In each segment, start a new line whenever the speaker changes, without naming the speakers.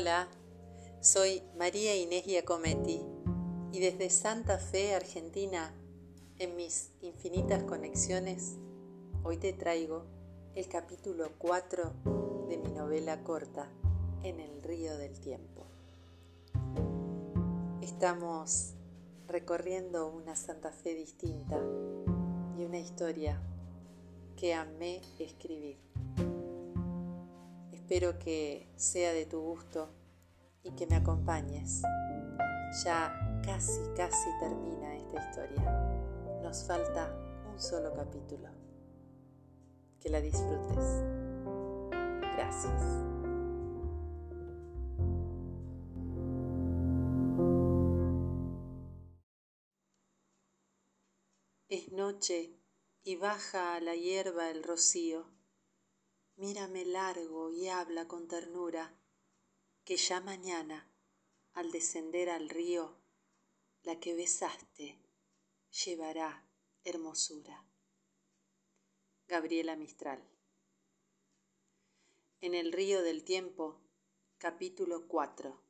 Hola, soy María Inés Giacometti y desde Santa Fe, Argentina, en mis infinitas conexiones, hoy te traigo el capítulo 4 de mi novela corta, En el río del tiempo. Estamos recorriendo una Santa Fe distinta y una historia que amé escribir. Espero que sea de tu gusto y que me acompañes. Ya casi, casi termina esta historia. Nos falta un solo capítulo. Que la disfrutes. Gracias. Es noche y baja a la hierba el rocío mírame largo y habla con ternura, que ya mañana, al descender al río, la que besaste llevará hermosura. Gabriela Mistral. En el río del tiempo, capítulo 4.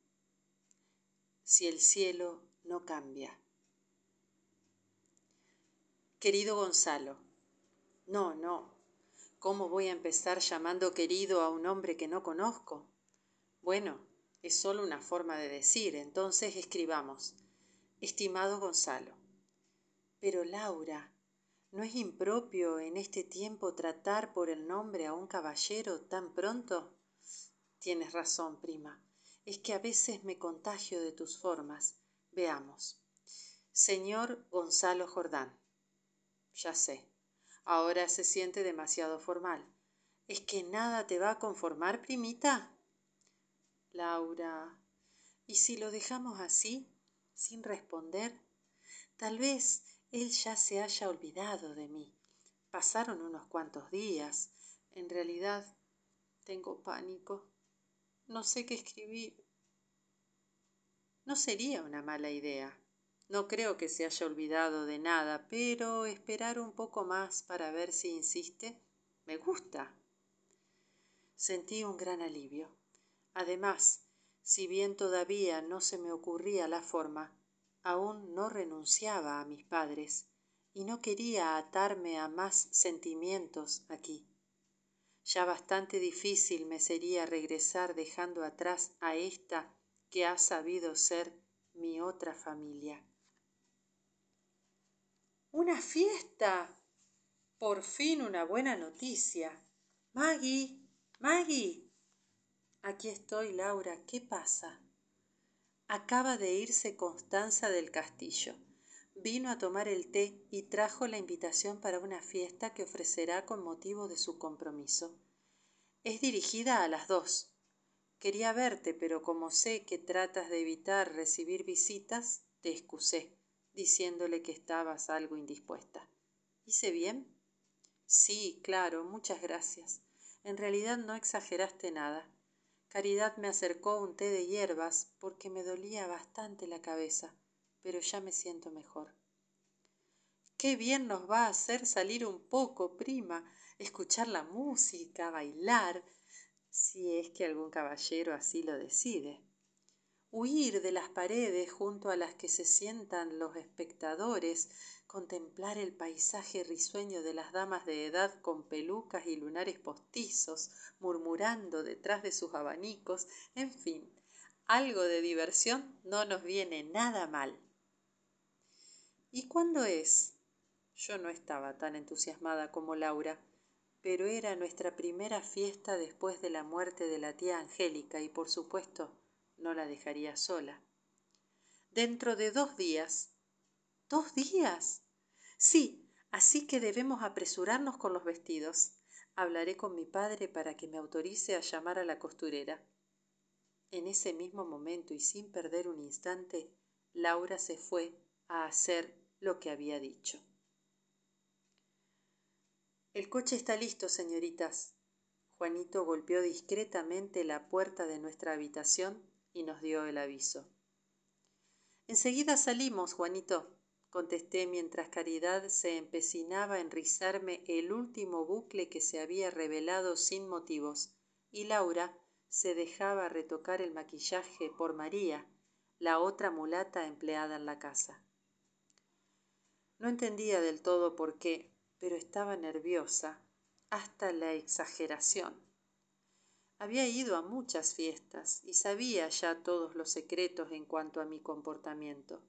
Si el cielo no cambia. Querido Gonzalo, no, no, ¿Cómo voy a empezar llamando querido a un hombre que no conozco? Bueno, es solo una forma de decir, entonces escribamos. Estimado Gonzalo. Pero Laura, ¿no es impropio en este tiempo tratar por el nombre a un caballero tan pronto? Tienes razón, prima. Es que a veces me contagio de tus formas. Veamos. Señor Gonzalo Jordán. Ya sé. Ahora se siente demasiado formal. ¿Es que nada te va a conformar, primita? Laura, ¿y si lo dejamos así, sin responder? Tal vez él ya se haya olvidado de mí. Pasaron unos cuantos días. En realidad, tengo pánico. No sé qué escribir. No sería una mala idea. No creo que se haya olvidado de nada, pero esperar un poco más para ver si insiste me gusta. Sentí un gran alivio. Además, si bien todavía no se me ocurría la forma, aún no renunciaba a mis padres y no quería atarme a más sentimientos aquí. Ya bastante difícil me sería regresar dejando atrás a esta que ha sabido ser mi otra familia. Una fiesta. Por fin una buena noticia. Maggie, Maggie. Aquí estoy, Laura. ¿Qué pasa? Acaba de irse Constanza del castillo. Vino a tomar el té y trajo la invitación para una fiesta que ofrecerá con motivo de su compromiso. Es dirigida a las dos. Quería verte, pero como sé que tratas de evitar recibir visitas, te excusé diciéndole que estabas algo indispuesta. ¿Hice bien? Sí, claro, muchas gracias. En realidad no exageraste nada. Caridad me acercó un té de hierbas porque me dolía bastante la cabeza, pero ya me siento mejor. Qué bien nos va a hacer salir un poco, prima, escuchar la música, bailar, si es que algún caballero así lo decide huir de las paredes junto a las que se sientan los espectadores, contemplar el paisaje risueño de las damas de edad con pelucas y lunares postizos, murmurando detrás de sus abanicos, en fin, algo de diversión no nos viene nada mal. ¿Y cuándo es? Yo no estaba tan entusiasmada como Laura, pero era nuestra primera fiesta después de la muerte de la tía Angélica y por supuesto no la dejaría sola. Dentro de dos días. ¿Dos días? Sí, así que debemos apresurarnos con los vestidos. Hablaré con mi padre para que me autorice a llamar a la costurera. En ese mismo momento y sin perder un instante, Laura se fue a hacer lo que había dicho. El coche está listo, señoritas. Juanito golpeó discretamente la puerta de nuestra habitación y nos dio el aviso. Enseguida salimos, Juanito, contesté mientras Caridad se empecinaba en rizarme el último bucle que se había revelado sin motivos, y Laura se dejaba retocar el maquillaje por María, la otra mulata empleada en la casa. No entendía del todo por qué, pero estaba nerviosa hasta la exageración. Había ido a muchas fiestas y sabía ya todos los secretos en cuanto a mi comportamiento.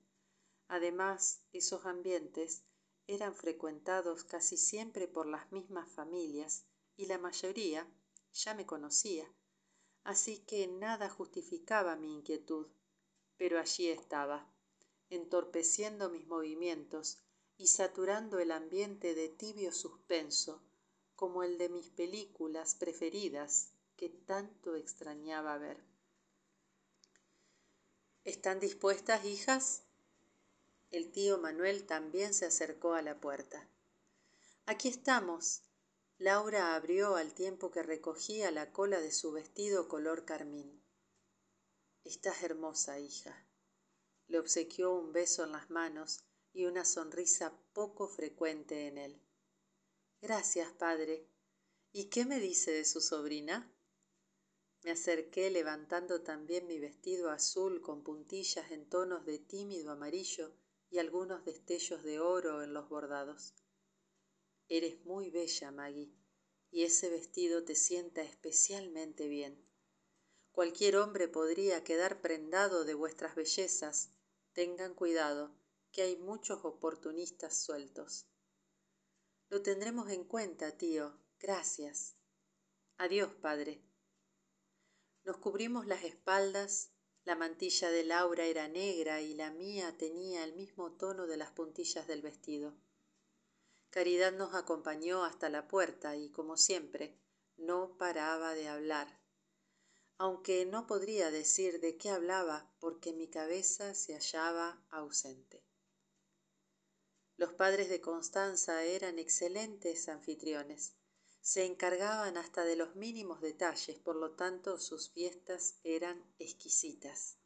Además, esos ambientes eran frecuentados casi siempre por las mismas familias y la mayoría ya me conocía, así que nada justificaba mi inquietud, pero allí estaba, entorpeciendo mis movimientos y saturando el ambiente de tibio suspenso, como el de mis películas preferidas que tanto extrañaba ver. ¿Están dispuestas, hijas? El tío Manuel también se acercó a la puerta. Aquí estamos. Laura abrió al tiempo que recogía la cola de su vestido color carmín. Estás hermosa, hija. Le obsequió un beso en las manos y una sonrisa poco frecuente en él. Gracias, padre. ¿Y qué me dice de su sobrina? Me acerqué levantando también mi vestido azul con puntillas en tonos de tímido amarillo y algunos destellos de oro en los bordados. Eres muy bella, Maggie, y ese vestido te sienta especialmente bien. Cualquier hombre podría quedar prendado de vuestras bellezas. Tengan cuidado, que hay muchos oportunistas sueltos. Lo tendremos en cuenta, tío. Gracias. Adiós, padre. Nos cubrimos las espaldas la mantilla de Laura era negra y la mía tenía el mismo tono de las puntillas del vestido. Caridad nos acompañó hasta la puerta y, como siempre, no paraba de hablar, aunque no podría decir de qué hablaba porque mi cabeza se hallaba ausente. Los padres de Constanza eran excelentes anfitriones se encargaban hasta de los mínimos detalles, por lo tanto sus fiestas eran exquisitas.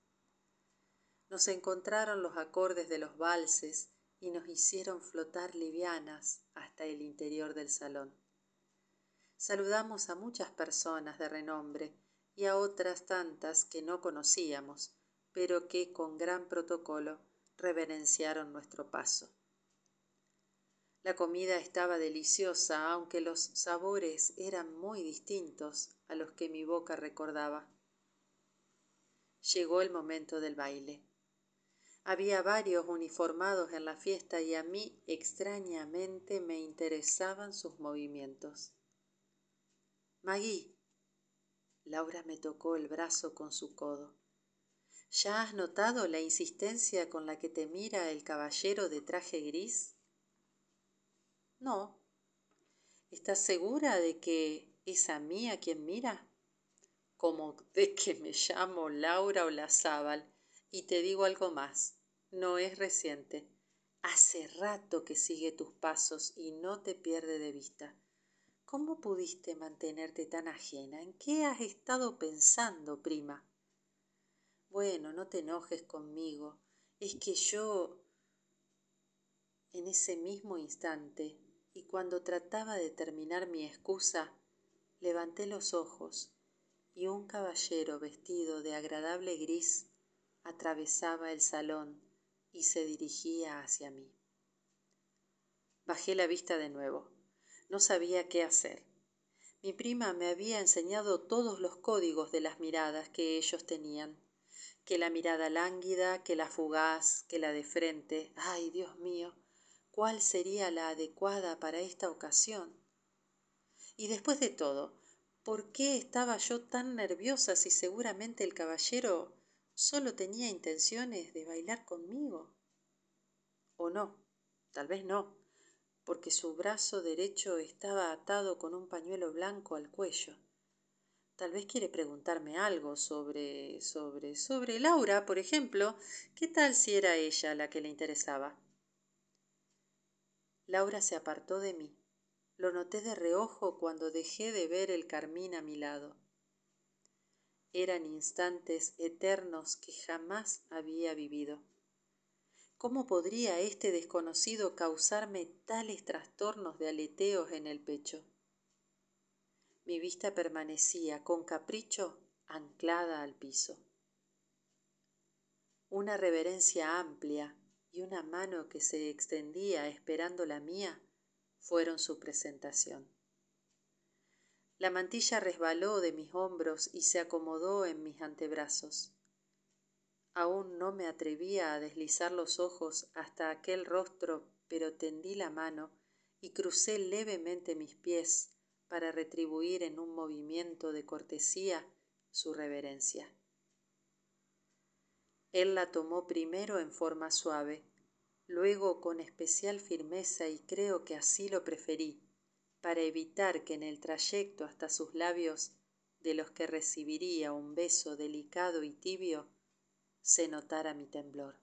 Nos encontraron los acordes de los valses y nos hicieron flotar livianas hasta el interior del salón. Saludamos a muchas personas de renombre y a otras tantas que no conocíamos, pero que con gran protocolo reverenciaron nuestro paso. La comida estaba deliciosa, aunque los sabores eran muy distintos a los que mi boca recordaba. Llegó el momento del baile. Había varios uniformados en la fiesta y a mí extrañamente me interesaban sus movimientos. Magui. Laura me tocó el brazo con su codo. ¿Ya has notado la insistencia con la que te mira el caballero de traje gris? No. ¿Estás segura de que es a mí a quien mira? Como de que me llamo Laura Olazábal. Y te digo algo más. No es reciente. Hace rato que sigue tus pasos y no te pierde de vista. ¿Cómo pudiste mantenerte tan ajena? ¿En qué has estado pensando, prima? Bueno, no te enojes conmigo. Es que yo... En ese mismo instante y cuando trataba de terminar mi excusa, levanté los ojos y un caballero vestido de agradable gris atravesaba el salón y se dirigía hacia mí. Bajé la vista de nuevo. No sabía qué hacer. Mi prima me había enseñado todos los códigos de las miradas que ellos tenían, que la mirada lánguida, que la fugaz, que la de frente. Ay, Dios mío, cuál sería la adecuada para esta ocasión. Y después de todo, ¿por qué estaba yo tan nerviosa si seguramente el caballero solo tenía intenciones de bailar conmigo? O no, tal vez no, porque su brazo derecho estaba atado con un pañuelo blanco al cuello. Tal vez quiere preguntarme algo sobre, sobre, sobre Laura, por ejemplo. ¿Qué tal si era ella la que le interesaba? Laura se apartó de mí. Lo noté de reojo cuando dejé de ver el carmín a mi lado. Eran instantes eternos que jamás había vivido. ¿Cómo podría este desconocido causarme tales trastornos de aleteos en el pecho? Mi vista permanecía con capricho anclada al piso. Una reverencia amplia y una mano que se extendía esperando la mía fueron su presentación. La mantilla resbaló de mis hombros y se acomodó en mis antebrazos. Aún no me atrevía a deslizar los ojos hasta aquel rostro, pero tendí la mano y crucé levemente mis pies para retribuir en un movimiento de cortesía su reverencia. Él la tomó primero en forma suave, luego con especial firmeza y creo que así lo preferí, para evitar que en el trayecto hasta sus labios, de los que recibiría un beso delicado y tibio, se notara mi temblor.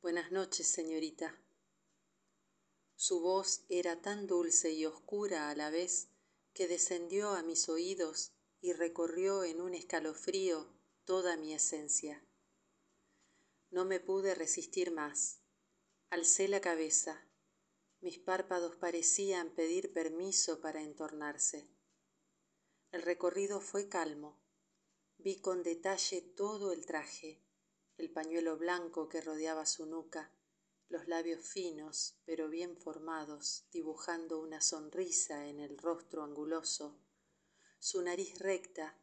Buenas noches, señorita. Su voz era tan dulce y oscura a la vez que descendió a mis oídos y recorrió en un escalofrío toda mi esencia. No me pude resistir más. Alcé la cabeza. Mis párpados parecían pedir permiso para entornarse. El recorrido fue calmo. Vi con detalle todo el traje, el pañuelo blanco que rodeaba su nuca, los labios finos pero bien formados, dibujando una sonrisa en el rostro anguloso, su nariz recta,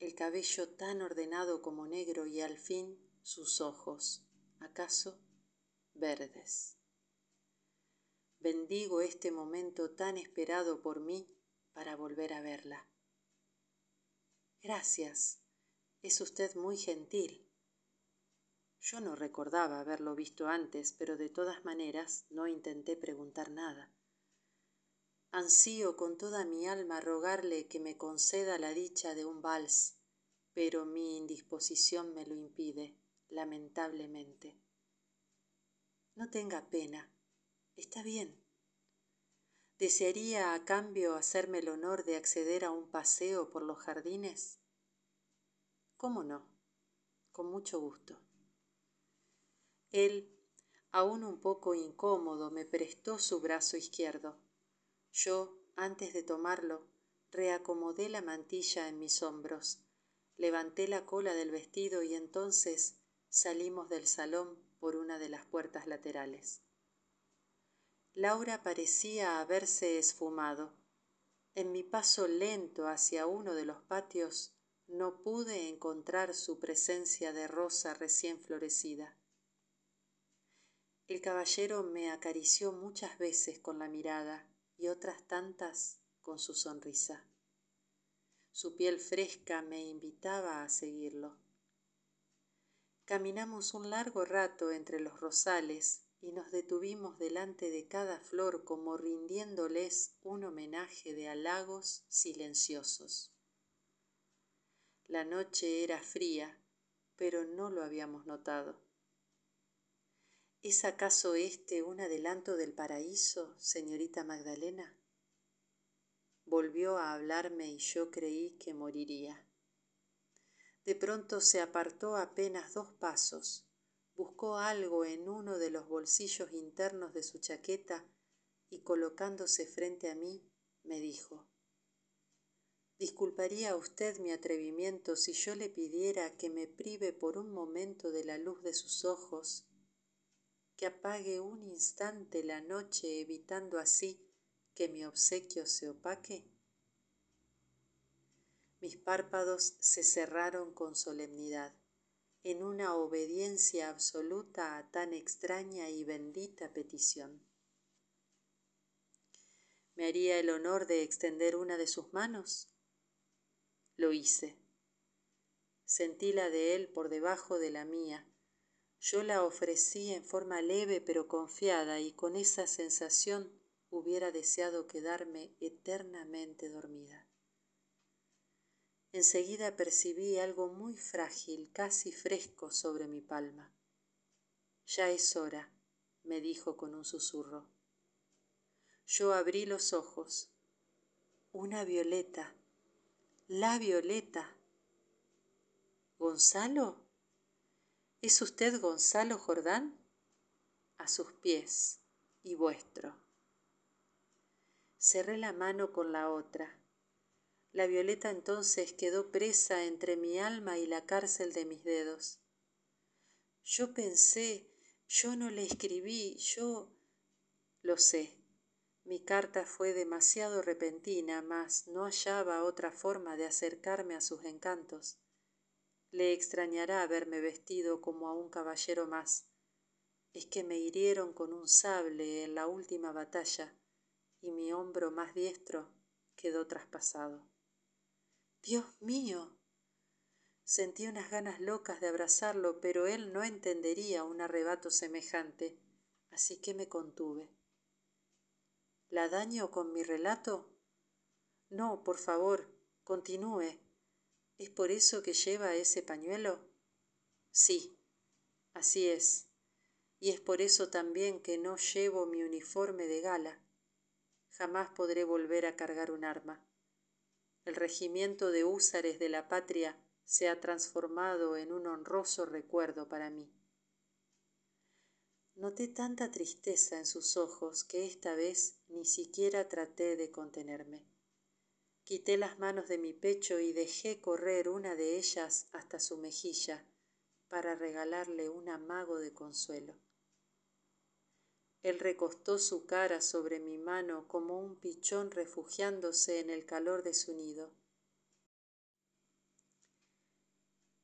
el cabello tan ordenado como negro y al fin sus ojos, acaso verdes. Bendigo este momento tan esperado por mí para volver a verla. Gracias, es usted muy gentil. Yo no recordaba haberlo visto antes, pero de todas maneras no intenté preguntar nada. Ansío con toda mi alma rogarle que me conceda la dicha de un vals, pero mi indisposición me lo impide, lamentablemente. No tenga pena, está bien. ¿Desearía a cambio hacerme el honor de acceder a un paseo por los jardines? ¿Cómo no? Con mucho gusto. Él, aún un poco incómodo, me prestó su brazo izquierdo. Yo, antes de tomarlo, reacomodé la mantilla en mis hombros, levanté la cola del vestido y entonces salimos del salón por una de las puertas laterales. Laura parecía haberse esfumado. En mi paso lento hacia uno de los patios no pude encontrar su presencia de rosa recién florecida. El caballero me acarició muchas veces con la mirada y otras tantas con su sonrisa. Su piel fresca me invitaba a seguirlo. Caminamos un largo rato entre los rosales y nos detuvimos delante de cada flor como rindiéndoles un homenaje de halagos silenciosos. La noche era fría, pero no lo habíamos notado. ¿Es acaso este un adelanto del paraíso, señorita Magdalena? Volvió a hablarme y yo creí que moriría. De pronto se apartó apenas dos pasos, buscó algo en uno de los bolsillos internos de su chaqueta y colocándose frente a mí, me dijo, Disculparía usted mi atrevimiento si yo le pidiera que me prive por un momento de la luz de sus ojos que apague un instante la noche evitando así que mi obsequio se opaque? Mis párpados se cerraron con solemnidad, en una obediencia absoluta a tan extraña y bendita petición. ¿Me haría el honor de extender una de sus manos? Lo hice. Sentí la de él por debajo de la mía, yo la ofrecí en forma leve pero confiada y con esa sensación hubiera deseado quedarme eternamente dormida. Enseguida percibí algo muy frágil, casi fresco sobre mi palma. Ya es hora, me dijo con un susurro. Yo abrí los ojos. Una violeta, la violeta. ¿Gonzalo? ¿Es usted Gonzalo Jordán? A sus pies y vuestro. Cerré la mano con la otra, La violeta entonces quedó presa entre mi alma y la cárcel de mis dedos. Yo pensé, yo no le escribí, yo... Lo sé, mi carta fue demasiado repentina, mas no hallaba otra forma de acercarme a sus encantos. Le extrañará verme vestido como a un caballero más. Es que me hirieron con un sable en la última batalla y mi hombro más diestro quedó traspasado. Dios mío. Sentí unas ganas locas de abrazarlo, pero él no entendería un arrebato semejante, así que me contuve. ¿La daño con mi relato? No, por favor, continúe. ¿Es por eso que lleva ese pañuelo? Sí, así es. Y es por eso también que no llevo mi uniforme de gala. Jamás podré volver a cargar un arma el regimiento de húsares de la patria se ha transformado en un honroso recuerdo para mí. Noté tanta tristeza en sus ojos que esta vez ni siquiera traté de contenerme. Quité las manos de mi pecho y dejé correr una de ellas hasta su mejilla para regalarle un amago de consuelo. Él recostó su cara sobre mi mano como un pichón refugiándose en el calor de su nido.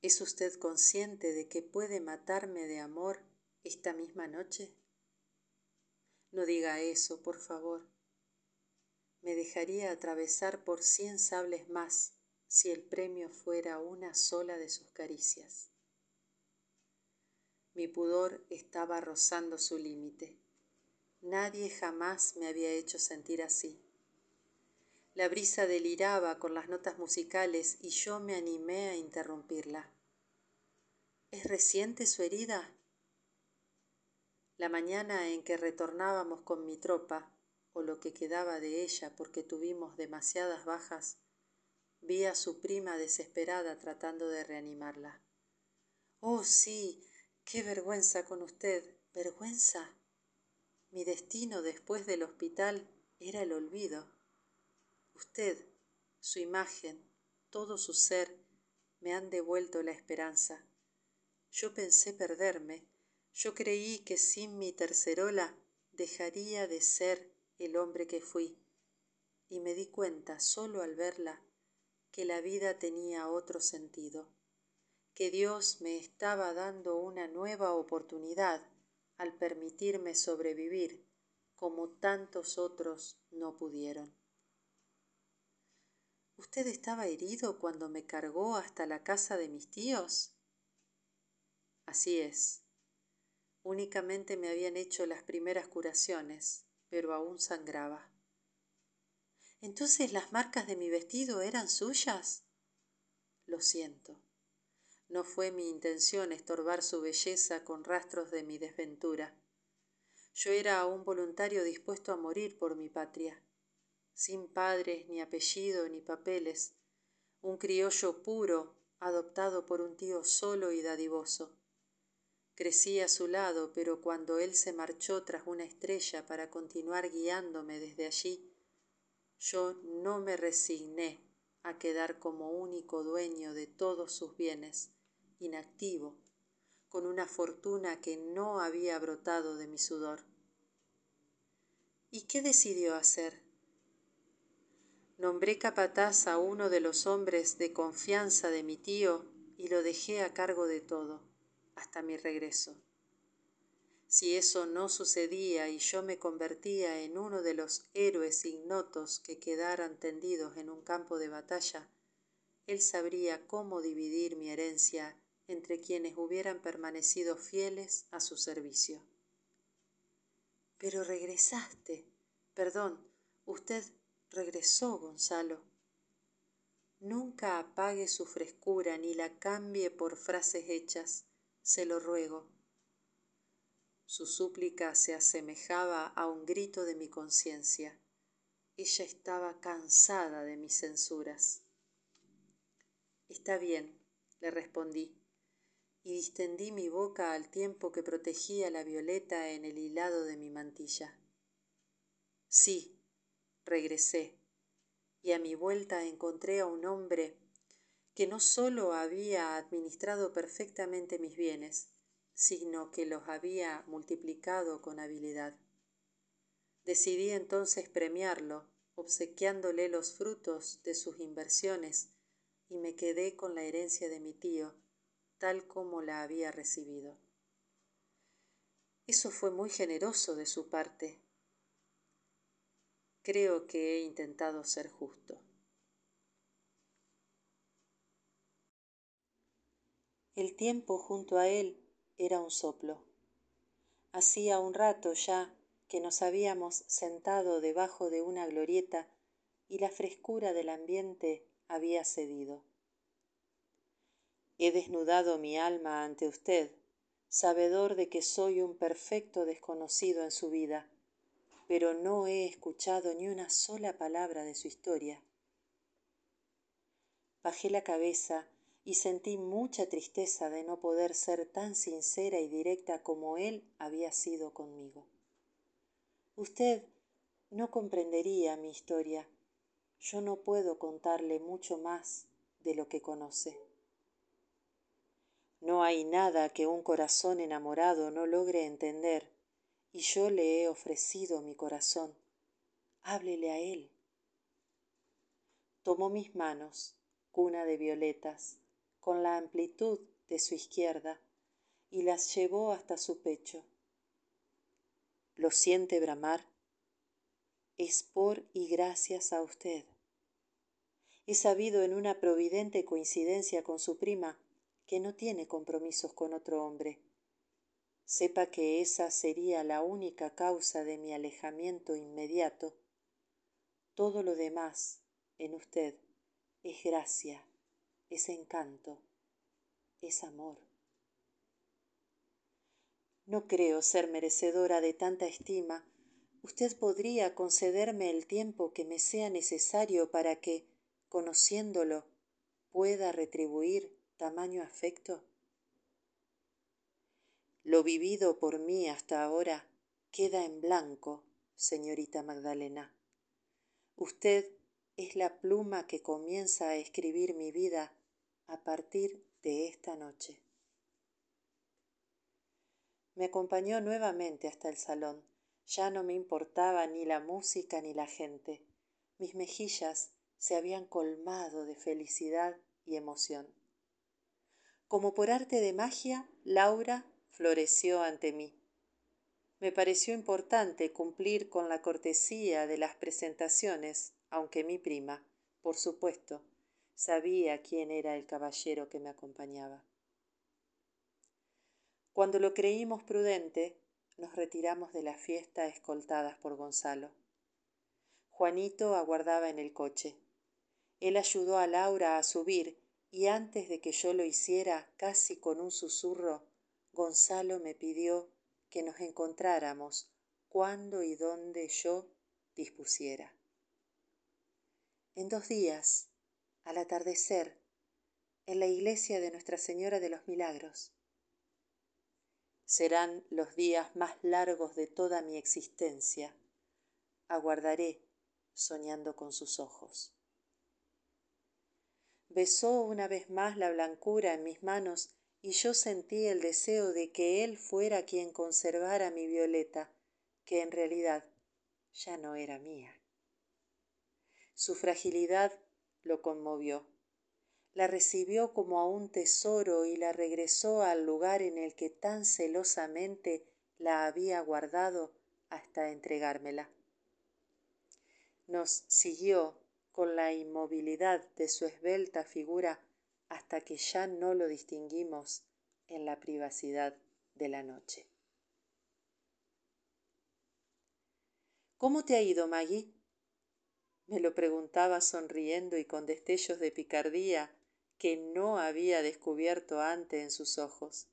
¿Es usted consciente de que puede matarme de amor esta misma noche? No diga eso, por favor. Me dejaría atravesar por cien sables más si el premio fuera una sola de sus caricias. Mi pudor estaba rozando su límite. Nadie jamás me había hecho sentir así. La brisa deliraba con las notas musicales y yo me animé a interrumpirla. ¿Es reciente su herida? La mañana en que retornábamos con mi tropa, o lo que quedaba de ella porque tuvimos demasiadas bajas, vi a su prima desesperada tratando de reanimarla. Oh, sí, qué vergüenza con usted, vergüenza. Mi destino después del hospital era el olvido. Usted, su imagen, todo su ser, me han devuelto la esperanza. Yo pensé perderme, yo creí que sin mi tercerola dejaría de ser el hombre que fui, y me di cuenta solo al verla que la vida tenía otro sentido, que Dios me estaba dando una nueva oportunidad al permitirme sobrevivir como tantos otros no pudieron. ¿Usted estaba herido cuando me cargó hasta la casa de mis tíos? Así es. Únicamente me habían hecho las primeras curaciones, pero aún sangraba. ¿Entonces las marcas de mi vestido eran suyas? Lo siento. No fue mi intención estorbar su belleza con rastros de mi desventura. Yo era un voluntario dispuesto a morir por mi patria, sin padres, ni apellido, ni papeles, un criollo puro, adoptado por un tío solo y dadivoso. Crecí a su lado, pero cuando él se marchó tras una estrella para continuar guiándome desde allí, yo no me resigné a quedar como único dueño de todos sus bienes inactivo, con una fortuna que no había brotado de mi sudor. ¿Y qué decidió hacer? Nombré capataz a uno de los hombres de confianza de mi tío y lo dejé a cargo de todo, hasta mi regreso. Si eso no sucedía y yo me convertía en uno de los héroes ignotos que quedaran tendidos en un campo de batalla, él sabría cómo dividir mi herencia entre quienes hubieran permanecido fieles a su servicio. Pero regresaste. Perdón, usted regresó, Gonzalo. Nunca apague su frescura ni la cambie por frases hechas, se lo ruego. Su súplica se asemejaba a un grito de mi conciencia. Ella estaba cansada de mis censuras. Está bien, le respondí y distendí mi boca al tiempo que protegía la violeta en el hilado de mi mantilla. Sí, regresé, y a mi vuelta encontré a un hombre que no sólo había administrado perfectamente mis bienes sino que los había multiplicado con habilidad. Decidí entonces premiarlo obsequiándole los frutos de sus inversiones y me quedé con la herencia de mi tío tal como la había recibido. Eso fue muy generoso de su parte. Creo que he intentado ser justo el tiempo junto a él era un soplo. Hacía un rato ya que nos habíamos sentado debajo de una glorieta y la frescura del ambiente había cedido. He desnudado mi alma ante usted sabedor de que soy un perfecto desconocido en su vida pero no he escuchado ni una sola palabra de su historia. Bajé la cabeza y sentí mucha tristeza de no poder ser tan sincera y directa como él había sido conmigo. Usted no comprendería mi historia. Yo no puedo contarle mucho más de lo que conoce. No hay nada que un corazón enamorado no logre entender y yo le he ofrecido mi corazón. Háblele a él. Tomó mis manos cuna de violetas con la amplitud de su izquierda y las llevó hasta su pecho. Lo siente bramar es por y gracias a usted. He sabido en una providente coincidencia con su prima que no tiene compromisos con otro hombre. Sepa que esa sería la única causa de mi alejamiento inmediato. Todo lo demás en usted es gracia es encanto es amor. No creo ser merecedora de tanta estima. Usted podría concederme el tiempo que me sea necesario para que conociéndolo pueda retribuir tamaño afecto. Lo vivido por mí hasta ahora queda en blanco señorita magdalena. Usted es la pluma que comienza a escribir mi vida a partir de esta noche. Me acompañó nuevamente hasta el salón. Ya no me importaba ni la música ni la gente. Mis mejillas se habían colmado de felicidad y emoción. Como por arte de magia laura floreció ante mí. Me pareció importante cumplir con la cortesía de las presentaciones aunque mi prima por supuesto sabía quién era el caballero que me acompañaba. Cuando lo creímos prudente nos retiramos de la fiesta escoltadas por gonzalo. Juanito aguardaba en el coche. Él ayudó a laura a subir y antes de que yo lo hiciera casi con un susurro gonzalo me pidió que nos encontráramos cuando y donde yo dispusiera. En dos días al atardecer en la iglesia de nuestra señora de los milagros. Serán los días más largos de toda mi existencia aguardaré soñando con sus ojos. Besó una vez más la blancura en mis manos y yo sentí el deseo de que él fuera quien conservara mi violeta que en realidad ya no era mía. Su fragilidad lo conmovió. La recibió como a un tesoro y la regresó al lugar en el que tan celosamente la había guardado hasta entregármela. Nos siguió con la inmovilidad de su esbelta figura hasta que ya no lo distinguimos en la privacidad de la noche. Cómo te ha ido maggy me lo preguntaba sonriendo y con destellos de picardía que no había descubierto antes en sus ojos.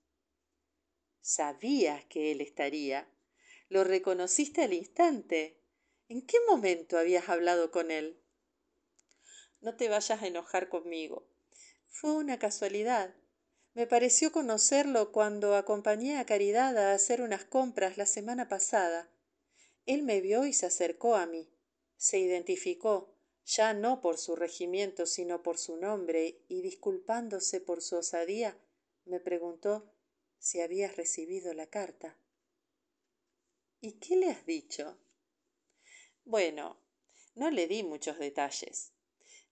Sabías que él estaría lo reconociste al instante. En qué momento habías hablado con él no te vayas a enojar conmigo. Fué una casualidad. Me pareció conocerlo cuando acompañé a caridad a hacer unas compras la semana pasada. Él me vio y se acercó a mí se identificó ya no por su regimiento sino por su nombre y disculpándose por su osadía me preguntó si habías recibido la carta. Y qué le has dicho bueno no le di muchos detalles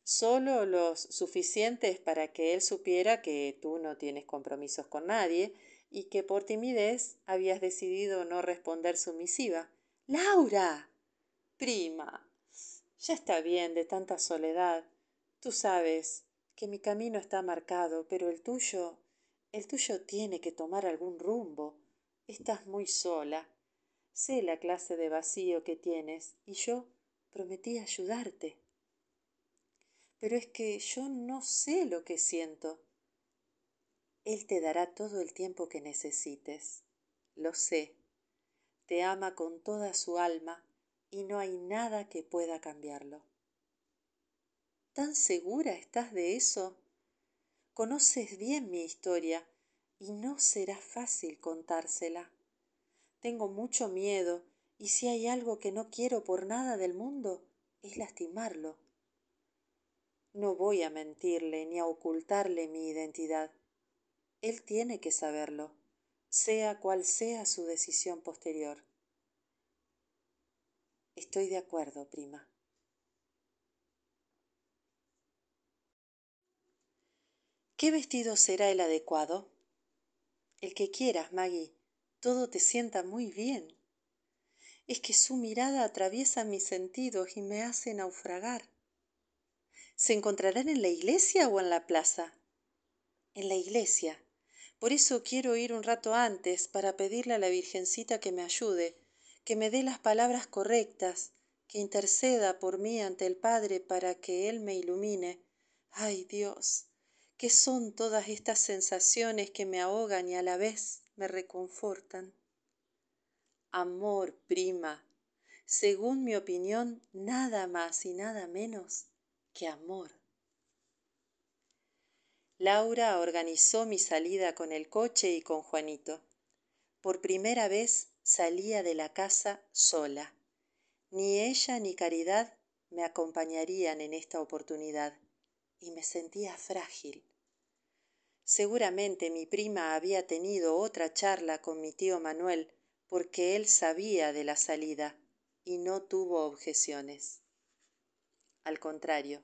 sólo los suficientes para que él supiera que tú no tienes compromisos con nadie y que por timidez habías decidido no responder su misiva. Laura prima ya está bien de tanta soledad. Tú sabes que mi camino está marcado pero el tuyo el tuyo tiene que tomar algún rumbo. Estás muy sola. Sé la clase de vacío que tienes y yo prometí ayudarte. Pero es que yo no sé lo que siento. Él te dará todo el tiempo que necesites. Lo sé. Te ama con toda su alma y no hay nada que pueda cambiarlo. Tan segura estás de eso conoces bien mi historia y no será fácil contársela. Tengo mucho miedo y si hay algo que no quiero por nada del mundo es lastimarlo. No voy a mentirle ni a ocultarle mi identidad. Él tiene que saberlo sea cual sea su decisión posterior estoy de acuerdo prima. Qué vestido será el adecuado el que quieras maggie. Todo te sienta muy bien. Es que su mirada atraviesa mis sentidos y me hace naufragar. Se encontrarán en la iglesia o en la plaza en la iglesia. Por eso quiero ir un rato antes para pedirle a la virgencita que me ayude que me dé las palabras correctas que interceda por mí ante el padre para que él me ilumine. Ay dios qué son todas estas sensaciones que me ahogan y a la vez me reconfortan amor prima según mi opinión nada más y nada menos que amor. Laura organizó mi salida con el coche y con juanito. Por primera vez salía de la casa sola. Ni ella ni caridad me acompañarían en esta oportunidad y me sentía frágil. Seguramente mi prima había tenido otra charla con mi tío manuel porque él sabía de la salida y no tuvo objeciones. Al contrario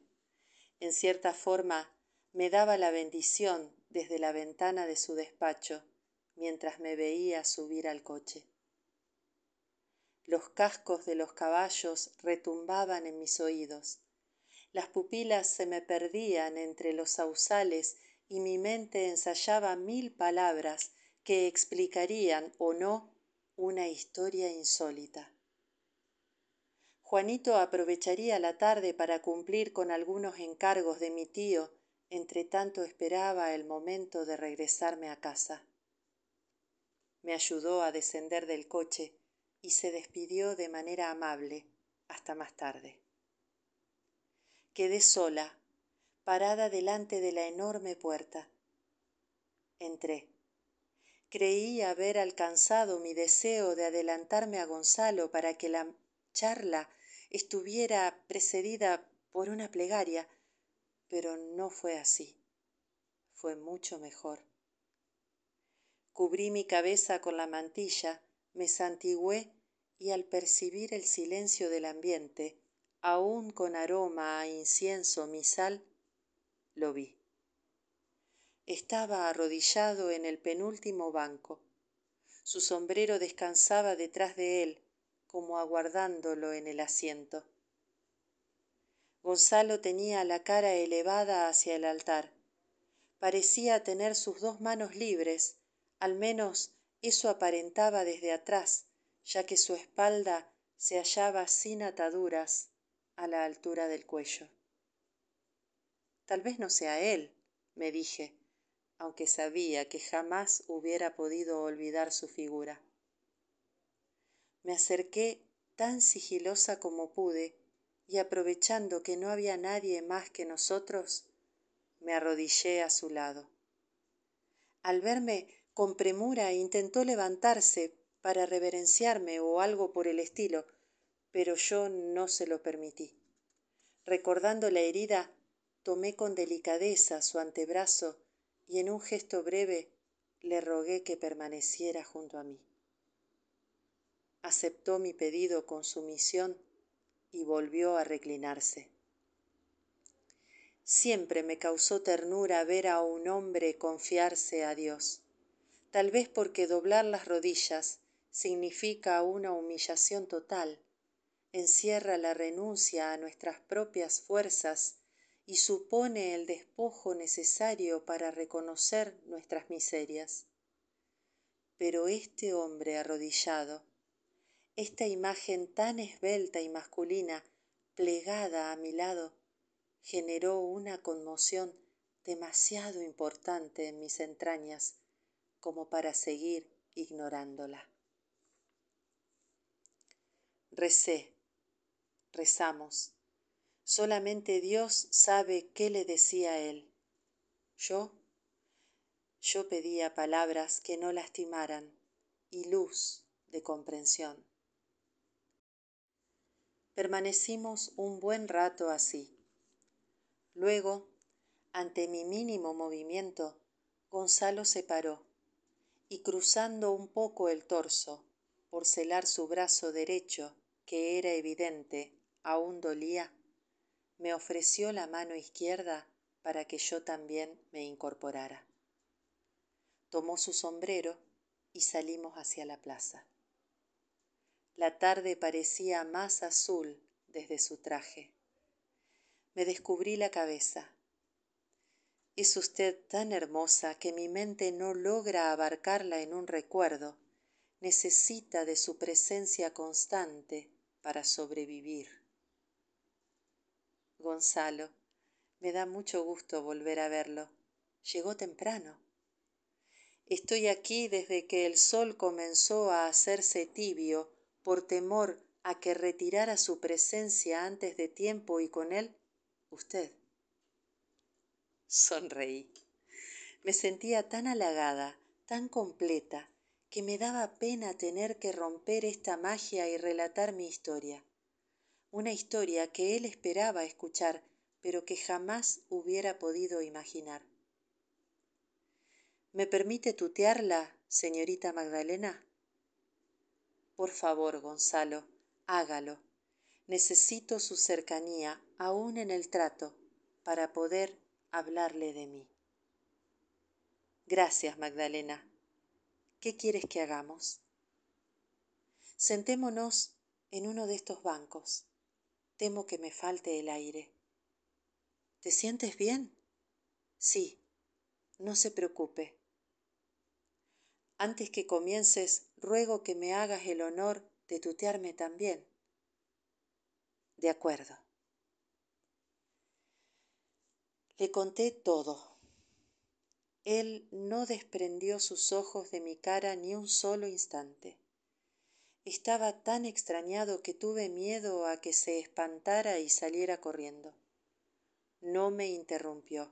en cierta forma me daba la bendición desde la ventana de su despacho mientras me veía subir al coche los cascos de los caballos retumbaban en mis oídos. Las pupilas se me perdían entre los sausales y mi mente ensayaba mil palabras que explicarían o no una historia insólita. Juanito aprovecharía la tarde para cumplir con algunos encargos de mi tío entre tanto esperaba el momento de regresarme a casa. Me ayudó a descender del coche y se despidió de manera amable hasta más tarde. Quedé sola parada delante de la enorme puerta. Entré. Creí haber alcanzado mi deseo de adelantarme a gonzalo para que la charla estuviera precedida por una plegaria pero no fue así. Fué mucho mejor. Cubrí mi cabeza con la mantilla me santigüé y al percibir el silencio del ambiente aún con aroma a incienso misal lo vi. Estaba arrodillado en el penúltimo banco. Su sombrero descansaba detrás de él como aguardándolo en el asiento. Gonzalo tenía la cara elevada hacia el altar. Parecía tener sus dos manos libres al menos eso aparentaba desde atrás ya que su espalda se hallaba sin ataduras a la altura del cuello. Tal vez no sea él me dije aunque sabía que jamás hubiera podido olvidar su figura. Me acerqué tan sigilosa como pude y aprovechando que no había nadie más que nosotros me arrodillé a su lado. Al verme con premura intentó levantarse para reverenciarme o algo por el estilo pero yo no se lo permití Recordando la herida, tomé con delicadeza su antebrazo y en un gesto breve le rogué que permaneciera junto a mí. Aceptó mi pedido con sumisión y volvió a reclinarse. Siempre me causó ternura ver a un hombre confiarse a Dios, tal vez porque doblar las rodillas significa una humillación total, encierra la renuncia a nuestras propias fuerzas y supone el despojo necesario para reconocer nuestras miserias. Pero este hombre arrodillado, esta imagen tan esbelta y masculina plegada a mi lado, generó una conmoción demasiado importante en mis entrañas como para seguir ignorándola. Recé, rezamos. Solamente Dios sabe qué le decía él. Yo, yo pedía palabras que no lastimaran y luz de comprensión. Permanecimos un buen rato así Luego, ante mi mínimo movimiento, Gonzalo se paró y cruzando un poco el torso, por celar su brazo derecho, que era evidente, aún dolía, me ofreció la mano izquierda para que yo también me incorporara. Tomó su sombrero y salimos hacia la plaza. La tarde parecía más azul desde su traje me descubrí la cabeza. Es usted tan hermosa que mi mente no logra abarcarla en un recuerdo. Necesita de su presencia constante para sobrevivir. Gonzalo, me da mucho gusto volver a verlo. Llegó temprano. Estoy aquí desde que el sol comenzó a hacerse tibio por temor a que retirara su presencia antes de tiempo y con él usted. Sonreí. Me sentía tan halagada, tan completa, que me daba pena tener que romper esta magia y relatar mi historia. Una historia que él esperaba escuchar, pero que jamás hubiera podido imaginar. ¿Me permite tutearla, señorita Magdalena? Por favor, Gonzalo, hágalo necesito su cercanía aún en el trato para poder hablarle de mí. Gracias, Magdalena. ¿Qué quieres que hagamos? Sentémonos en uno de estos bancos. Temo que me falte el aire. ¿Te sientes bien? Sí, no se preocupe. Antes que comiences, ruego que me hagas el honor de tutearme también. De acuerdo. Le conté todo. Él no desprendió sus ojos de mi cara ni un solo instante. Estaba tan extrañado que tuve miedo a que se espantara y saliera corriendo. No me interrumpió.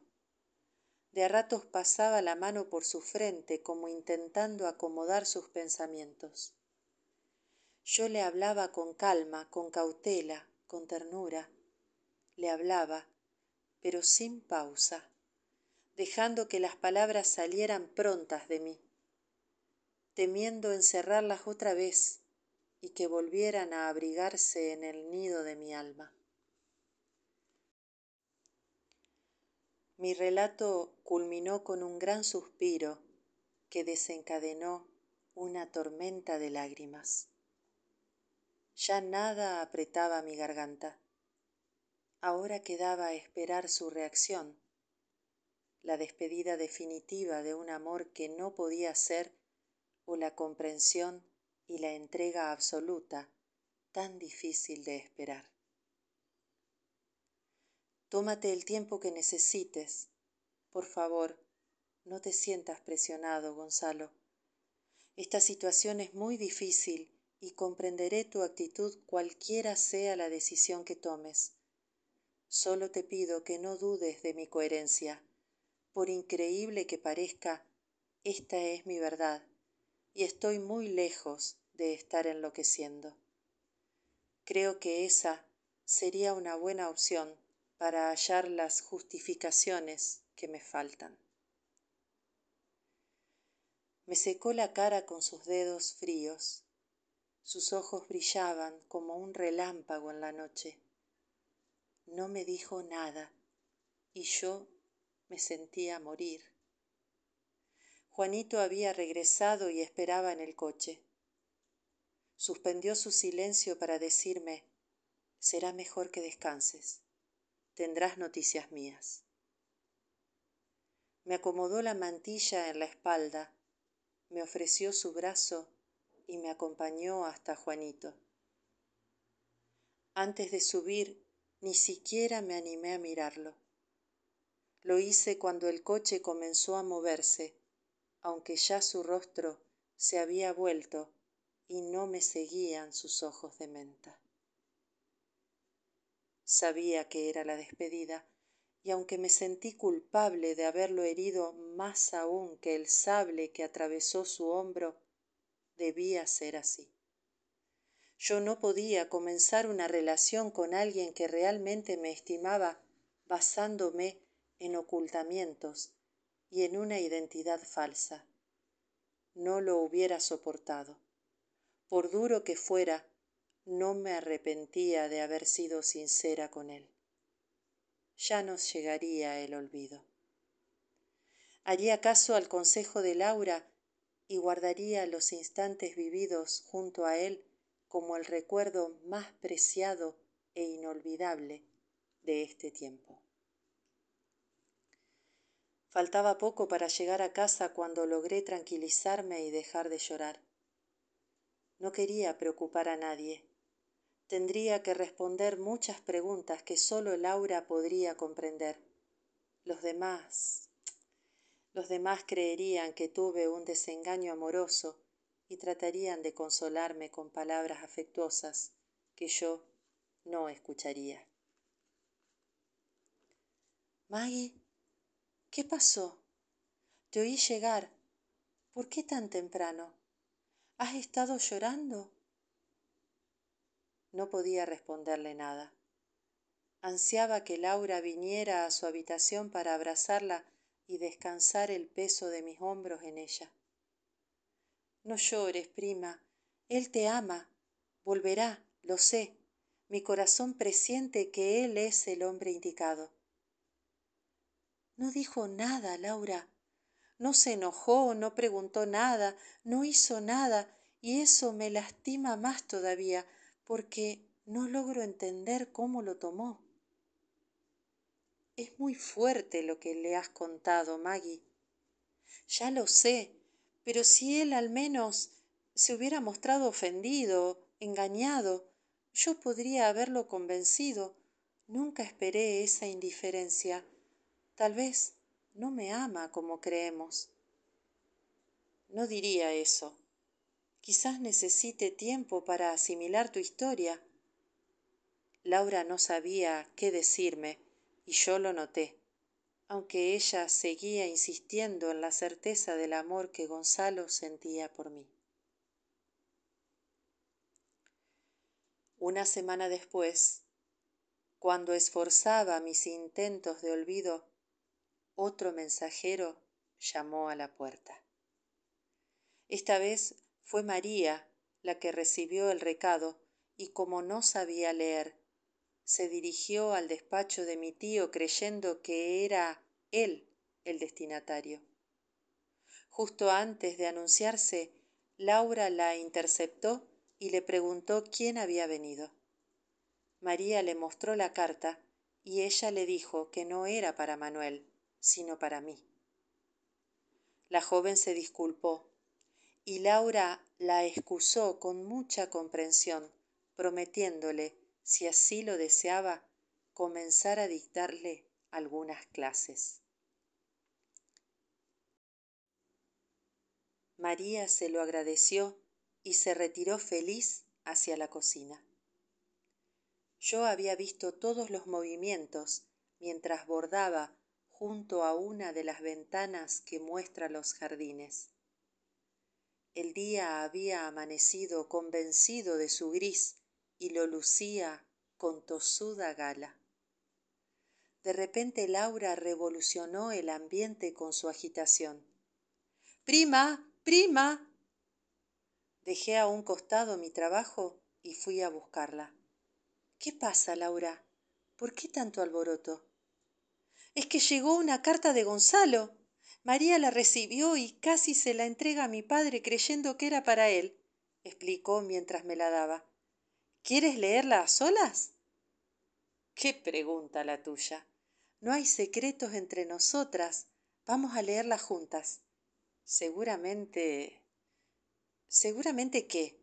De a ratos pasaba la mano por su frente como intentando acomodar sus pensamientos. Yo le hablaba con calma, con cautela, con ternura. Le hablaba, pero sin pausa, dejando que las palabras salieran prontas de mí, temiendo encerrarlas otra vez y que volvieran a abrigarse en el nido de mi alma. Mi relato culminó con un gran suspiro que desencadenó una tormenta de lágrimas. Ya nada apretaba mi garganta. Ahora quedaba esperar su reacción, la despedida definitiva de un amor que no podía ser o la comprensión y la entrega absoluta tan difícil de esperar. Tómate el tiempo que necesites. Por favor, no te sientas presionado, Gonzalo. Esta situación es muy difícil y comprenderé tu actitud cualquiera sea la decisión que tomes. Solo te pido que no dudes de mi coherencia. Por increíble que parezca, esta es mi verdad y estoy muy lejos de estar enloqueciendo. Creo que esa sería una buena opción para hallar las justificaciones que me faltan. Me secó la cara con sus dedos fríos, sus ojos brillaban como un relámpago en la noche. No me dijo nada y yo me sentía morir. Juanito había regresado y esperaba en el coche. Suspendió su silencio para decirme, será mejor que descanses, tendrás noticias mías. Me acomodó la mantilla en la espalda, me ofreció su brazo y me acompañó hasta Juanito. Antes de subir, ni siquiera me animé a mirarlo. Lo hice cuando el coche comenzó a moverse aunque ya su rostro se había vuelto y no me seguían sus ojos de menta. Sabía que era la despedida, y aunque me sentí culpable de haberlo herido más aún que el sable que atravesó su hombro, debía ser así. Yo no podía comenzar una relación con alguien que realmente me estimaba basándome en ocultamientos y en una identidad falsa. No lo hubiera soportado. Por duro que fuera, no me arrepentía de haber sido sincera con él. Ya nos llegaría el olvido. Haría caso al consejo de Laura y guardaría los instantes vividos junto a él como el recuerdo más preciado e inolvidable de este tiempo. Faltaba poco para llegar a casa cuando logré tranquilizarme y dejar de llorar. No quería preocupar a nadie. Tendría que responder muchas preguntas que sólo Laura podría comprender. Los demás... Los demás creerían que tuve un desengaño amoroso y tratarían de consolarme con palabras afectuosas que yo no escucharía. Maggie, ¿Qué pasó? Te oí llegar. ¿Por qué tan temprano? ¿Has estado llorando? No podía responderle nada. Ansiaba que Laura viniera a su habitación para abrazarla y descansar el peso de mis hombros en ella. No llores, prima. Él te ama. Volverá, lo sé. Mi corazón presiente que él es el hombre indicado. No dijo nada, Laura. No se enojó, no preguntó nada, no hizo nada, y eso me lastima más todavía, porque no logro entender cómo lo tomó. Es muy fuerte lo que le has contado, Maggie. Ya lo sé, pero si él al menos se hubiera mostrado ofendido, engañado, yo podría haberlo convencido. Nunca esperé esa indiferencia. Tal vez no me ama como creemos. No diría eso. Quizás necesite tiempo para asimilar tu historia. Laura no sabía qué decirme y yo lo noté, aunque ella seguía insistiendo en la certeza del amor que Gonzalo sentía por mí. Una semana después, cuando esforzaba mis intentos de olvido, otro mensajero llamó a la puerta. Esta vez fue María la que recibió el recado y como no sabía leer, se dirigió al despacho de mi tío creyendo que era él el destinatario. Justo antes de anunciarse, Laura la interceptó y le preguntó quién había venido. María le mostró la carta y ella le dijo que no era para Manuel, sino para mí. La joven se disculpó y Laura la excusó con mucha comprensión, prometiéndole, si así lo deseaba, comenzar a dictarle algunas clases. María se lo agradeció y se retiró feliz hacia la cocina. Yo había visto todos los movimientos mientras bordaba junto a una de las ventanas que muestra los jardines. El día había amanecido convencido de su gris y lo lucía con tosuda gala. De repente Laura revolucionó el ambiente con su agitación. Prima, prima. Dejé a un costado mi trabajo y fui a buscarla. ¿Qué pasa, Laura? ¿Por qué tanto alboroto? Es que llegó una carta de Gonzalo. María la recibió y casi se la entrega a mi padre creyendo que era para él, explicó mientras me la daba. ¿Quieres leerla a solas? Qué pregunta la tuya. No hay secretos entre nosotras. Vamos a leerla juntas. Seguramente. ¿Seguramente qué?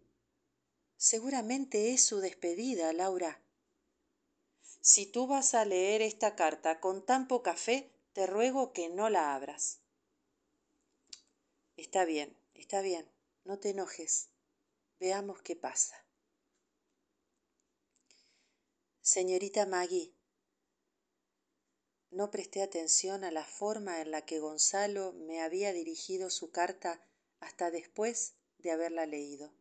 Seguramente es su despedida, Laura. Si tú vas a leer esta carta con tan poca fe, te ruego que no la abras. Está bien, está bien, no te enojes. Veamos qué pasa. Señorita Maggie, no presté atención a la forma en la que Gonzalo me había dirigido su carta hasta después de haberla leído.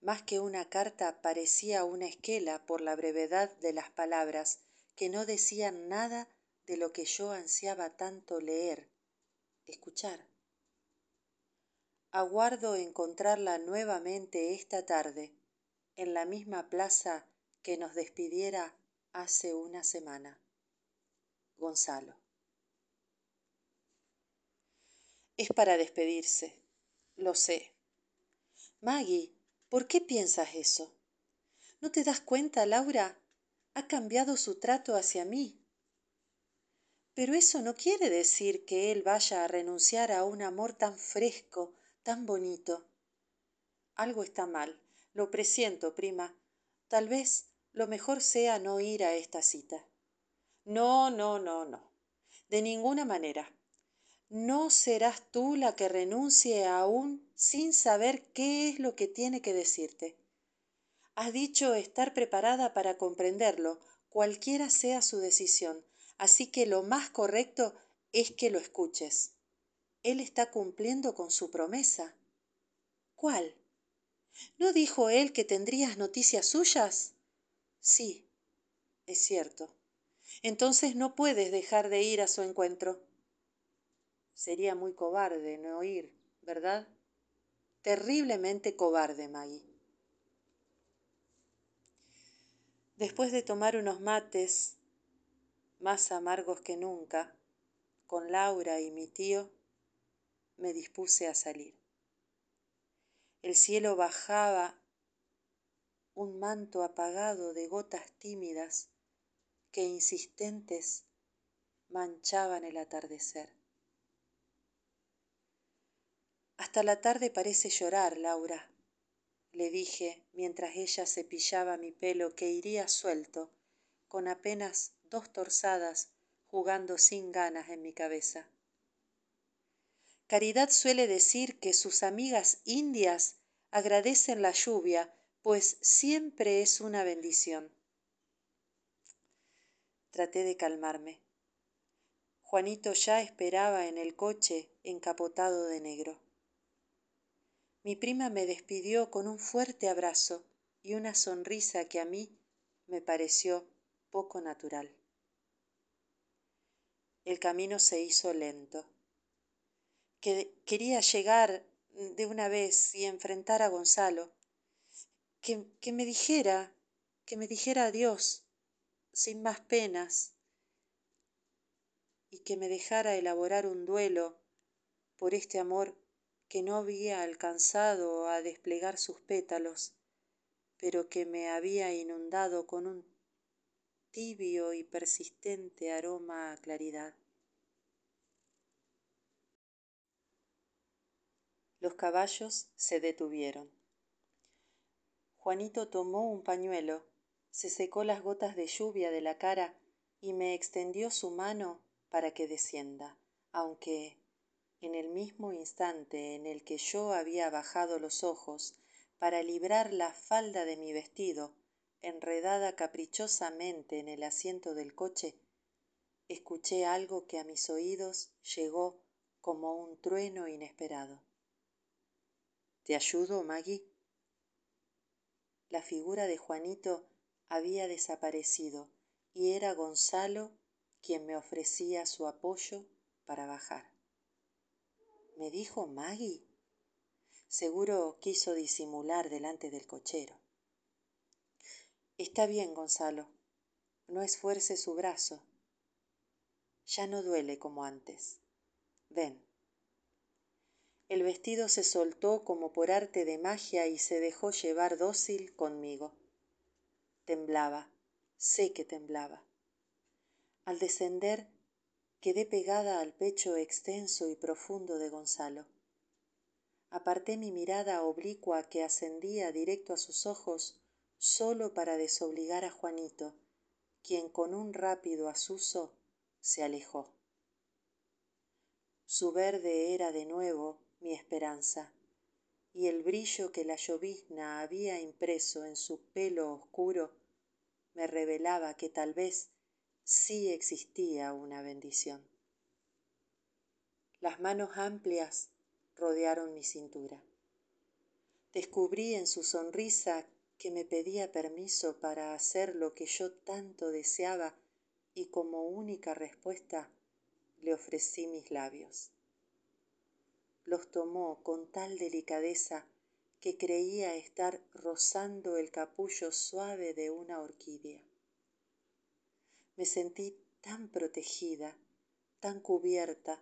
Más que una carta parecía una esquela por la brevedad de las palabras que no decían nada de lo que yo ansiaba tanto leer, escuchar. Aguardo encontrarla nuevamente esta tarde en la misma plaza que nos despidiera hace una semana. Gonzalo. Es para despedirse, lo sé. Maggie, ¿por qué piensas eso? ¿No te das cuenta, Laura? Ha cambiado su trato hacia mí. Pero eso no quiere decir que él vaya a renunciar a un amor tan fresco, tan bonito. Algo está mal, lo presiento, prima. Tal vez lo mejor sea no ir a esta cita. No, no, no, no. De ninguna manera. No serás tú la que renuncie aún sin saber qué es lo que tiene que decirte. Has dicho estar preparada para comprenderlo, cualquiera sea su decisión, así que lo más correcto es que lo escuches. Él está cumpliendo con su promesa. ¿Cuál? ¿No dijo él que tendrías noticias suyas? Sí, es cierto. Entonces no puedes dejar de ir a su encuentro. Sería muy cobarde no ir, ¿verdad? Terriblemente cobarde, Maggie. Después de tomar unos mates, más amargos que nunca, con Laura y mi tío, me dispuse a salir. El cielo bajaba un manto apagado de gotas tímidas que insistentes manchaban el atardecer. Hasta la tarde parece llorar, Laura, le dije mientras ella cepillaba mi pelo que iría suelto, con apenas dos torsadas jugando sin ganas en mi cabeza. Caridad suele decir que sus amigas indias agradecen la lluvia pues siempre es una bendición. Traté de calmarme. Juanito ya esperaba en el coche encapotado de negro. Mi prima me despidió con un fuerte abrazo y una sonrisa que a mí me pareció poco natural. El camino se hizo lento. quería llegar de una vez y enfrentar a Gonzalo, que, me dijera, que me dijera adiós, sin más penas, y que me dejara elaborar un duelo por este amor que no había alcanzado a desplegar sus pétalos, pero que me había inundado con un tibio y persistente aroma a claridad. Los caballos se detuvieron. Juanito tomó un pañuelo, se secó las gotas de lluvia de la cara y me extendió su mano para que descienda, aunque en el mismo instante en que yo había bajado los ojos para librar la falda de mi vestido, enredada caprichosamente en el asiento del coche, escuché algo que a mis oídos llegó como un trueno inesperado. ¿Te ayudo, Maggie? La figura de Juanito había desaparecido y era Gonzalo quien me ofrecía su apoyo para bajar. ¿Me dijo Maggie? Seguro quiso disimular delante del cochero. Está bien, Gonzalo. No esfuerce su brazo. Ya no duele como antes. Ven. El vestido se soltó como por arte de magia y se dejó llevar dócil conmigo. Temblaba, sé que temblaba. Al descender quedé pegada al pecho extenso y profundo de Gonzalo. Aparté mi mirada oblicua que ascendía directo a sus ojos sólo para desobligar a Juanito, quien con un rápido asuso se alejó. Su verde era de nuevo mi esperanza, y el brillo que la llovizna había impreso en su pelo oscuro me revelaba que tal vez sí existía una bendición. Las manos amplias rodearon mi cintura. Descubrí en su sonrisa que me pedía permiso para hacer lo que yo tanto deseaba y como única respuesta le ofrecí mis labios los tomó con tal delicadeza que creía estar rozando el capullo suave de una orquídea. Me sentí tan protegida, tan cubierta,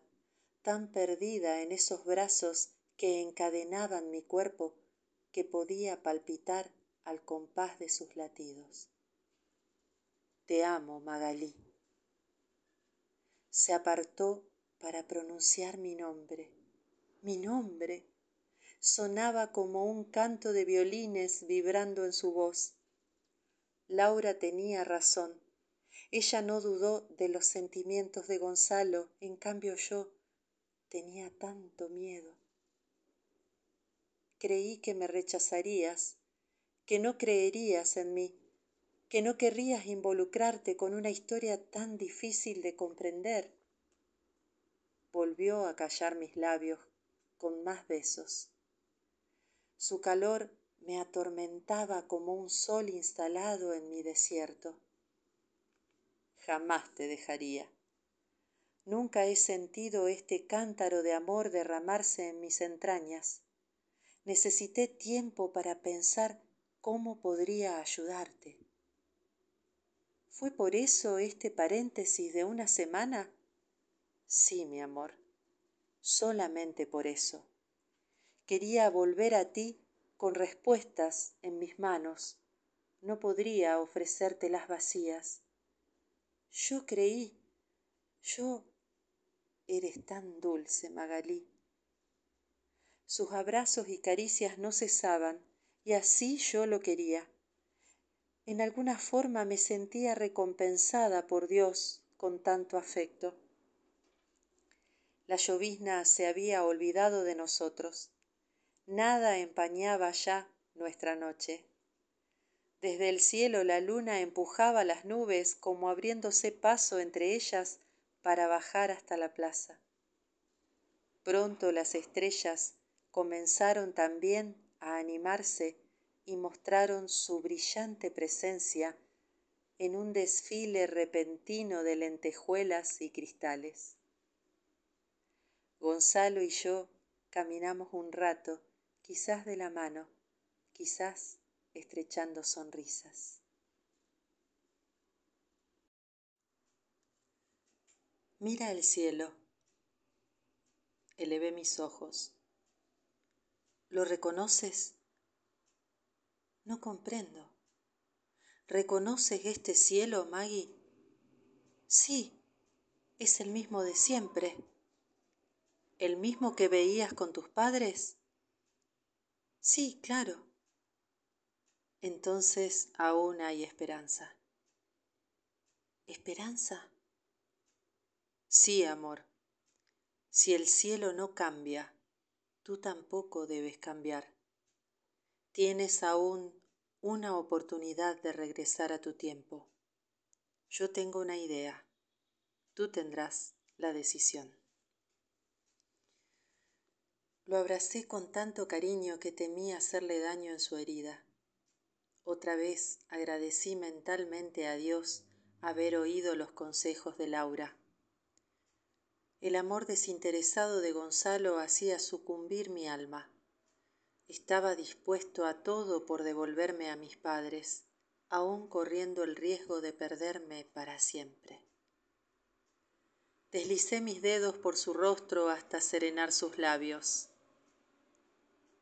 tan perdida en esos brazos que encadenaban mi cuerpo que podía palpitar al compás de sus latidos. Te amo, Magalí. Se apartó para pronunciar mi nombre mi nombre sonaba como un canto de violines vibrando en su voz. Laura tenía razón. Ella no dudó de los sentimientos de gonzalo en cambio yo tenía tanto miedo. Creí que me rechazarías que no creerías en mí que no querrías involucrarte con una historia tan difícil de comprender. Volvió a callar mis labios con más besos. Su calor me atormentaba como un sol instalado en mi desierto. Jamás te dejaría. Nunca he sentido este cántaro de amor derramarse en mis entrañas. Necesité tiempo para pensar cómo podría ayudarte. Fué por eso este paréntesis de una semana sí mi amor solamente por eso. Quería volver a ti con respuestas en mis manos. No podría ofrecértelas vacías. Yo creí yo eres tan dulce magalí. Sus abrazos y caricias no cesaban y así yo lo quería. En alguna forma me sentía recompensada por dios con tanto afecto la llovizna se había olvidado de nosotros. Nada empañaba ya nuestra noche. Desde el cielo la luna empujaba las nubes como abriéndose paso entre ellas para bajar hasta la plaza. Pronto las estrellas comenzaron también a animarse y mostraron su brillante presencia en un desfile repentino de lentejuelas y cristales gonzalo y yo caminamos un rato quizás de la mano quizás estrechando sonrisas. Mira el cielo. Elevé mis ojos. Lo reconoces no comprendo. Reconoces este cielo maggie sí es el mismo de siempre el mismo que veías con tus padres sí claro. Entonces aún hay esperanza. Esperanza sí amor. Si el cielo no cambia tú tampoco debes cambiar. Tienes aún una oportunidad de regresar a tu tiempo. Yo tengo una idea. Tú tendrás la decisión lo abracé con tanto cariño que temí hacerle daño en su herida otra vez agradecí mentalmente a dios haber oído los consejos de Laura. El amor desinteresado de Gonzalo hacía sucumbir mi alma. Estaba dispuesto a todo por devolverme a mis padres, aun corriendo el riesgo de perderme para siempre. Deslicé mis dedos por su rostro hasta serenar sus labios.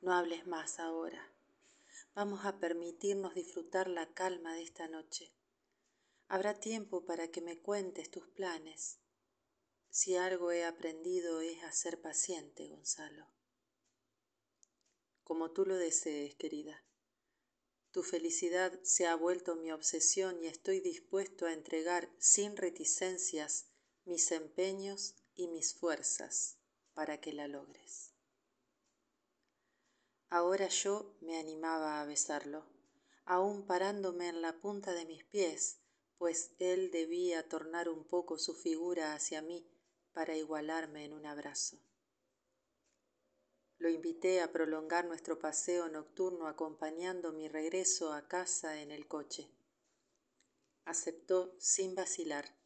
No hables más ahora. Vamos a permitirnos disfrutar la calma de esta noche. Habrá tiempo para que me cuentes tus planes. Si algo he aprendido es a ser paciente, Gonzalo. Como tú lo desees, querida. Tu felicidad se ha vuelto mi obsesión y estoy dispuesto a entregar sin reticencias mis empeños y mis fuerzas para que la logres. Ahora yo me animaba a besarlo, aún parándome en la punta de mis pies, pues él debía tornar un poco su figura hacia mí para igualarme en un abrazo. Lo invité a prolongar nuestro paseo nocturno acompañando mi regreso a casa en el coche. Aceptó sin vacilar.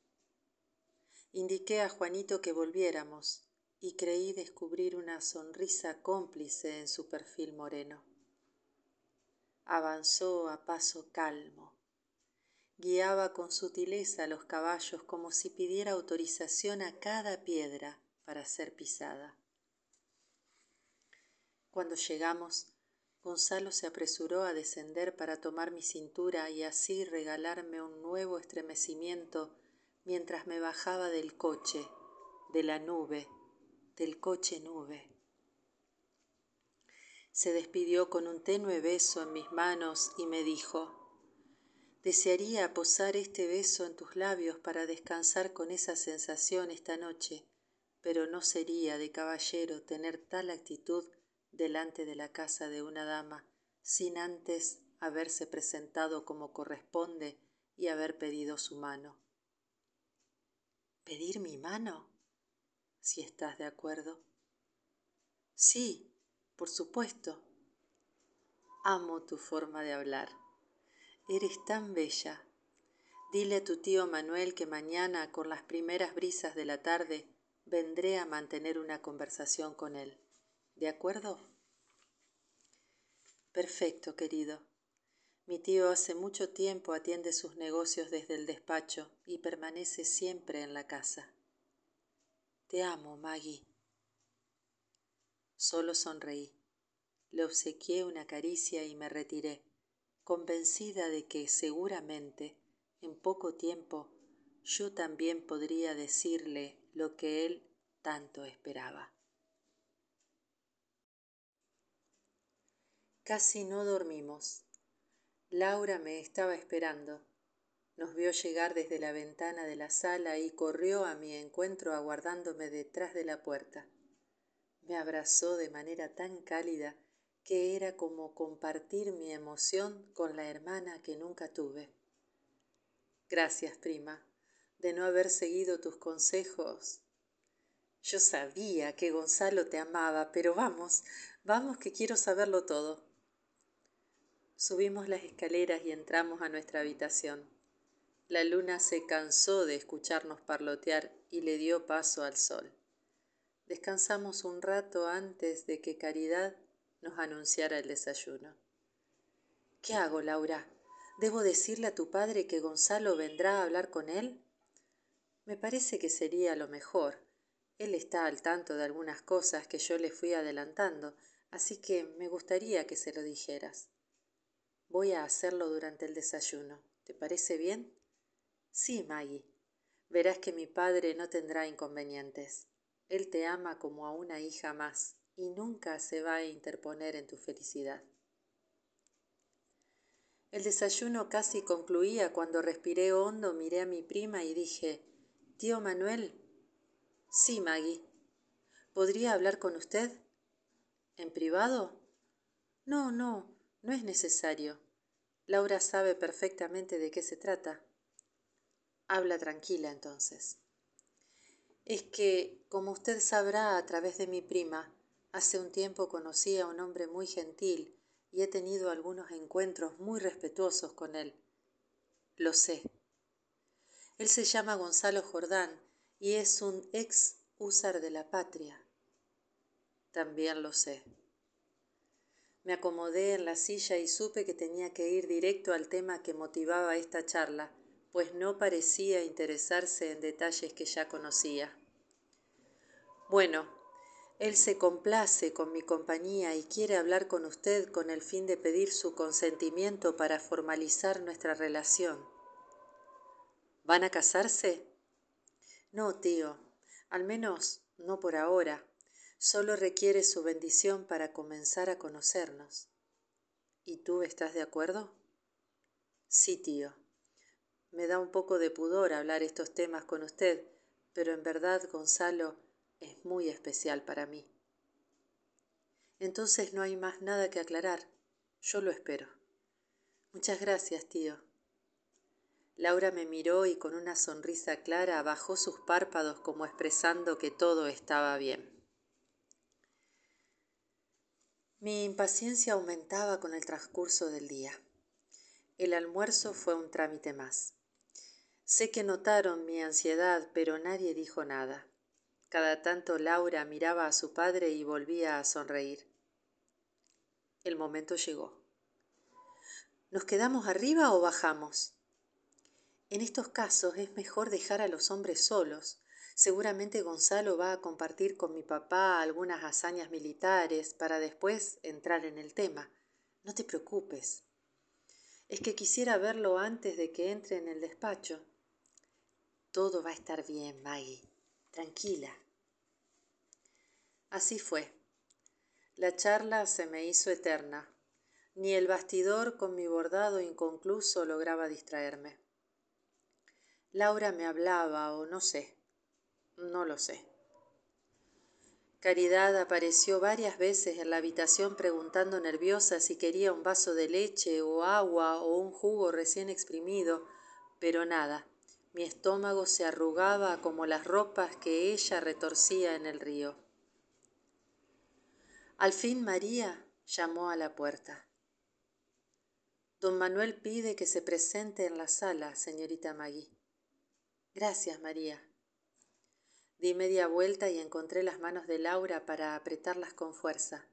Indiqué a Juanito que volviéramos, y creí descubrir una sonrisa cómplice en su perfil moreno. Avanzó a paso calmo. Guiaba con sutileza los caballos como si pidiera autorización a cada piedra para ser pisada. Cuando llegamos, Gonzalo se apresuró a descender para tomar mi cintura y así regalarme un nuevo estremecimiento mientras me bajaba del coche, de la nube, del coche nube. Se despidió con un tenue beso en mis manos y me dijo, desearía posar este beso en tus labios para descansar con esa sensación esta noche, pero no sería de caballero tener tal actitud delante de la casa de una dama sin antes haberse presentado como corresponde y haber pedido su mano. ¿Pedir mi mano? Si estás de acuerdo. Sí, por supuesto. Amo tu forma de hablar. Eres tan bella. Dile a tu tío Manuel que mañana, con las primeras brisas de la tarde, vendré a mantener una conversación con él. ¿De acuerdo? Perfecto, querido. Mi tío hace mucho tiempo atiende sus negocios desde el despacho y permanece siempre en la casa. Te amo, Maggie. Solo sonreí. Le obsequié una caricia y me retiré, convencida de que seguramente, en poco tiempo, yo también podría decirle lo que él tanto esperaba. Casi no dormimos. Laura me estaba esperando nos vio llegar desde la ventana de la sala y corrió a mi encuentro aguardándome detrás de la puerta. Me abrazó de manera tan cálida que era como compartir mi emoción con la hermana que nunca tuve. Gracias, prima, de no haber seguido tus consejos. Yo sabía que Gonzalo te amaba, pero vamos, vamos que quiero saberlo todo. Subimos las escaleras y entramos a nuestra habitación. La luna se cansó de escucharnos parlotear y le dio paso al sol. Descansamos un rato antes de que Caridad nos anunciara el desayuno. ¿Qué hago, Laura? ¿Debo decirle a tu padre que Gonzalo vendrá a hablar con él? Me parece que sería lo mejor. Él está al tanto de algunas cosas que yo le fui adelantando, así que me gustaría que se lo dijeras. Voy a hacerlo durante el desayuno. ¿Te parece bien? Sí, Maggie. Verás que mi padre no tendrá inconvenientes. Él te ama como a una hija más y nunca se va a interponer en tu felicidad. El desayuno casi concluía cuando respiré hondo, miré a mi prima y dije, Tío Manuel. Sí, Maggie. ¿Podría hablar con usted? ¿En privado? No, no, no es necesario. Laura sabe perfectamente de qué se trata. Habla tranquila entonces. Es que, como usted sabrá a través de mi prima, hace un tiempo conocí a un hombre muy gentil y he tenido algunos encuentros muy respetuosos con él. Lo sé. Él se llama Gonzalo Jordán y es un ex húsar de la patria. También lo sé. Me acomodé en la silla y supe que tenía que ir directo al tema que motivaba esta charla, pues no parecía interesarse en detalles que ya conocía. Bueno, él se complace con mi compañía y quiere hablar con usted con el fin de pedir su consentimiento para formalizar nuestra relación. ¿Van a casarse? No, tío, al menos no por ahora solo requiere su bendición para comenzar a conocernos. ¿Y tú estás de acuerdo? Sí, tío. Me da un poco de pudor hablar estos temas con usted, pero en verdad Gonzalo es muy especial para mí. Entonces no hay más nada que aclarar. Yo lo espero. Muchas gracias, tío. Laura me miró y con una sonrisa clara bajó sus párpados como expresando que todo estaba bien. Mi impaciencia aumentaba con el transcurso del día. El almuerzo fue un trámite más. Sé que notaron mi ansiedad, pero nadie dijo nada. Cada tanto Laura miraba a su padre y volvía a sonreír. El momento llegó. ¿Nos quedamos arriba o bajamos? En estos casos es mejor dejar a los hombres solos, Seguramente Gonzalo va a compartir con mi papá algunas hazañas militares para después entrar en el tema. No te preocupes. Es que quisiera verlo antes de que entre en el despacho. Todo va a estar bien, Maggie. Tranquila. Así fue. La charla se me hizo eterna. Ni el bastidor con mi bordado inconcluso lograba distraerme. Laura me hablaba, o no sé, no lo sé. Caridad apareció varias veces en la habitación preguntando nerviosa si quería un vaso de leche o agua o un jugo recién exprimido, pero nada. Mi estómago se arrugaba como las ropas que ella retorcía en el río. Al fin María llamó a la puerta. Don Manuel pide que se presente en la sala, señorita Magui. Gracias, María. Di media vuelta y encontré las manos de Laura para apretarlas con fuerza.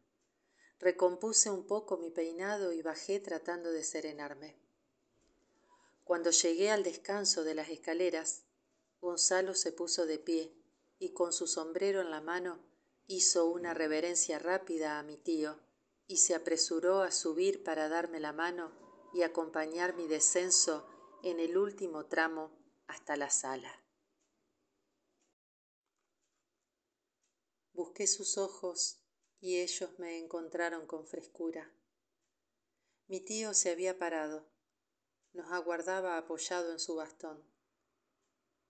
Recompuse un poco mi peinado y bajé tratando de serenarme. Cuando llegué al descanso de las escaleras, Gonzalo se puso de pie y con su sombrero en la mano hizo una reverencia rápida a mi tío y se apresuró a subir para darme la mano y acompañar mi descenso en el último tramo hasta la sala. Busqué sus ojos y ellos me encontraron con frescura. Mi tío se había parado. Nos aguardaba apoyado en su bastón.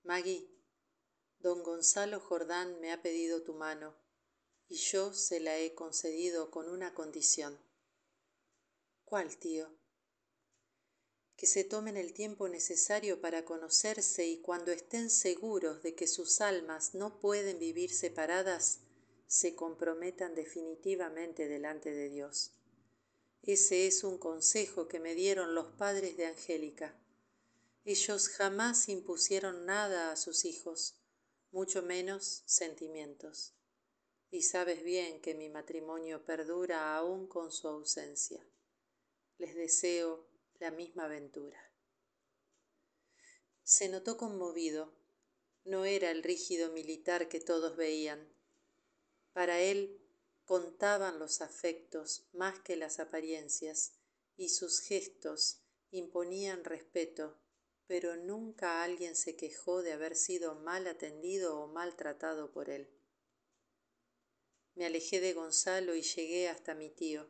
Magui, don Gonzalo Jordán me ha pedido tu mano y yo se la he concedido con una condición. ¿Cuál, tío? Que se tomen el tiempo necesario para conocerse y cuando estén seguros de que sus almas no pueden vivir separadas, se comprometan definitivamente delante de Dios. Ese es un consejo que me dieron los padres de Angélica. Ellos jamás impusieron nada a sus hijos, mucho menos sentimientos. Y sabes bien que mi matrimonio perdura aún con su ausencia. Les deseo la misma aventura. Se notó conmovido. No era el rígido militar que todos veían para él contaban los afectos más que las apariencias, y sus gestos imponían respeto, pero nunca alguien se quejó de haber sido mal atendido o maltratado por él. Me alejé de Gonzalo y llegué hasta mi tío.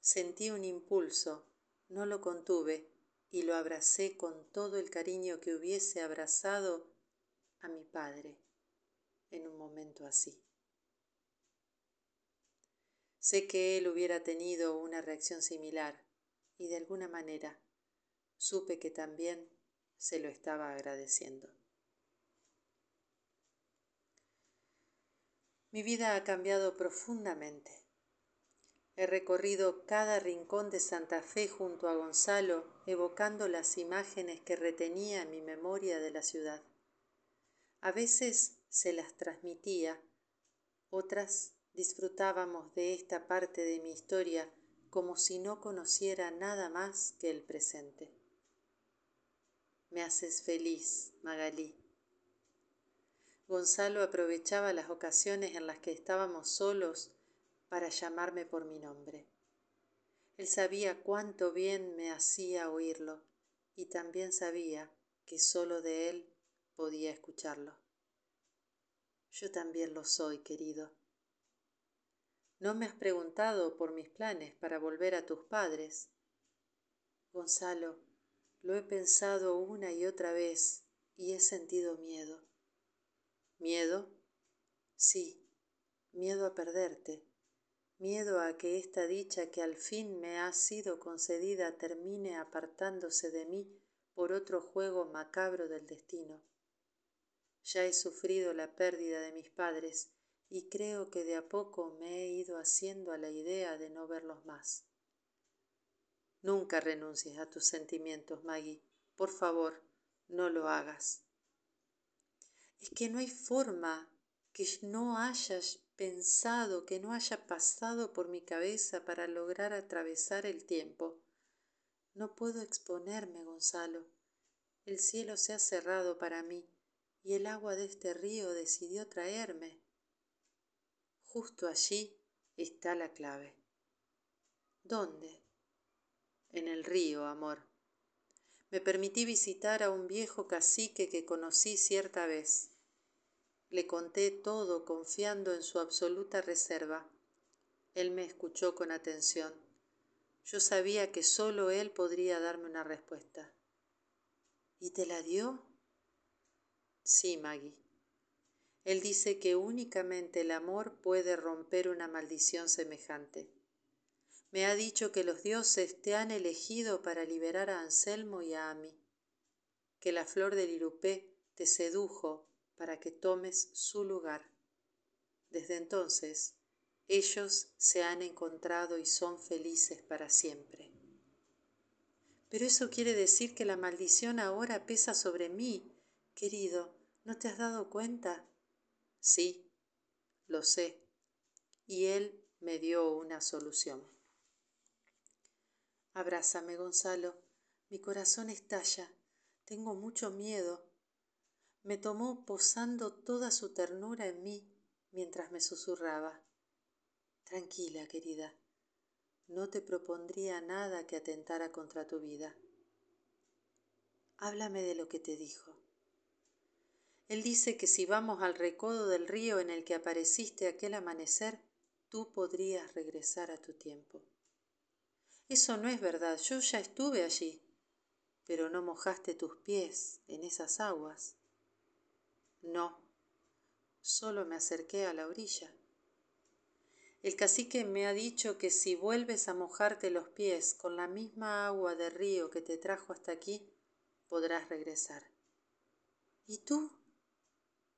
Sentí un impulso, no lo contuve y lo abracé con todo el cariño que hubiese abrazado a mi padre en un momento así. Sé que él hubiera tenido una reacción similar y de alguna manera supe que también se lo estaba agradeciendo. Mi vida ha cambiado profundamente. He recorrido cada rincón de Santa Fe junto a Gonzalo, evocando las imágenes que retenía en mi memoria de la ciudad. A veces se las transmitía, otras disfrutábamos de esta parte de mi historia como si no conociera nada más que el presente. Me haces feliz, Magalí. Gonzalo aprovechaba las ocasiones en las que estábamos solos para llamarme por mi nombre. Él sabía cuánto bien me hacía oírlo y también sabía que solo de él podía escucharlo. Yo también lo soy, querido. No me has preguntado por mis planes para volver a tus padres. Gonzalo, lo he pensado una y otra vez y he sentido miedo. ¿Miedo? Sí, miedo a perderte, miedo a que esta dicha que al fin me ha sido concedida termine apartándose de mí por otro juego macabro del destino. Ya he sufrido la pérdida de mis padres y creo que de a poco me he ido haciendo a la idea de no verlos más. Nunca renuncies a tus sentimientos, Maggie. Por favor, no lo hagas. Es que no hay forma que no hayas pensado, que no haya pasado por mi cabeza para lograr atravesar el tiempo. No puedo exponerme, Gonzalo. El cielo se ha cerrado para mí y el agua de este río decidió traerme. Justo allí está la clave. ¿Dónde? En el río, amor. Me permití visitar a un viejo cacique que conocí cierta vez. Le conté todo confiando en su absoluta reserva. Él me escuchó con atención. Yo sabía que sólo él podría darme una respuesta. ¿Y te la dio? Sí, Maggie. Él dice que únicamente el amor puede romper una maldición semejante. Me ha dicho que los dioses te han elegido para liberar a Anselmo y a mí, que la flor del irupé te sedujo para que tomes su lugar. Desde entonces, ellos se han encontrado y son felices para siempre. Pero eso quiere decir que la maldición ahora pesa sobre mí Querido, ¿no te has dado cuenta? Sí, lo sé. Y él me dio una solución. Abrázame, Gonzalo. Mi corazón estalla. Tengo mucho miedo. Me tomó posando toda su ternura en mí mientras me susurraba. Tranquila, querida. No te propondría nada que atentara contra tu vida. Háblame de lo que te dijo. Él dice que si vamos al recodo del río en el que apareciste aquel amanecer, tú podrías regresar a tu tiempo. Eso no es verdad, yo ya estuve allí, pero no mojaste tus pies en esas aguas. No, solo me acerqué a la orilla. El cacique me ha dicho que si vuelves a mojarte los pies con la misma agua de río que te trajo hasta aquí, podrás regresar. ¿Y tú?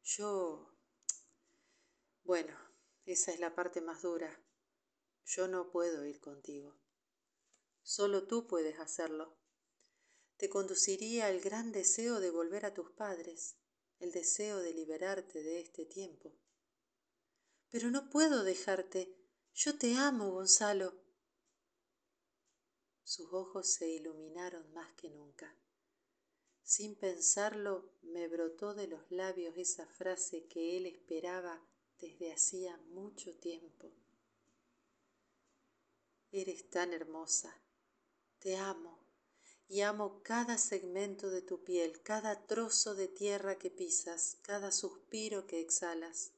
Yo... Bueno, esa es la parte más dura. Yo no puedo ir contigo. Solo tú puedes hacerlo. Te conduciría el gran deseo de volver a tus padres, el deseo de liberarte de este tiempo. Pero no puedo dejarte. Yo te amo, Gonzalo. Sus ojos se iluminaron más que nunca. Sin pensarlo, me brotó de los labios esa frase que él esperaba desde hacía mucho tiempo. Eres tan hermosa, te amo y amo cada segmento de tu piel, cada trozo de tierra que pisas, cada suspiro que exhalas.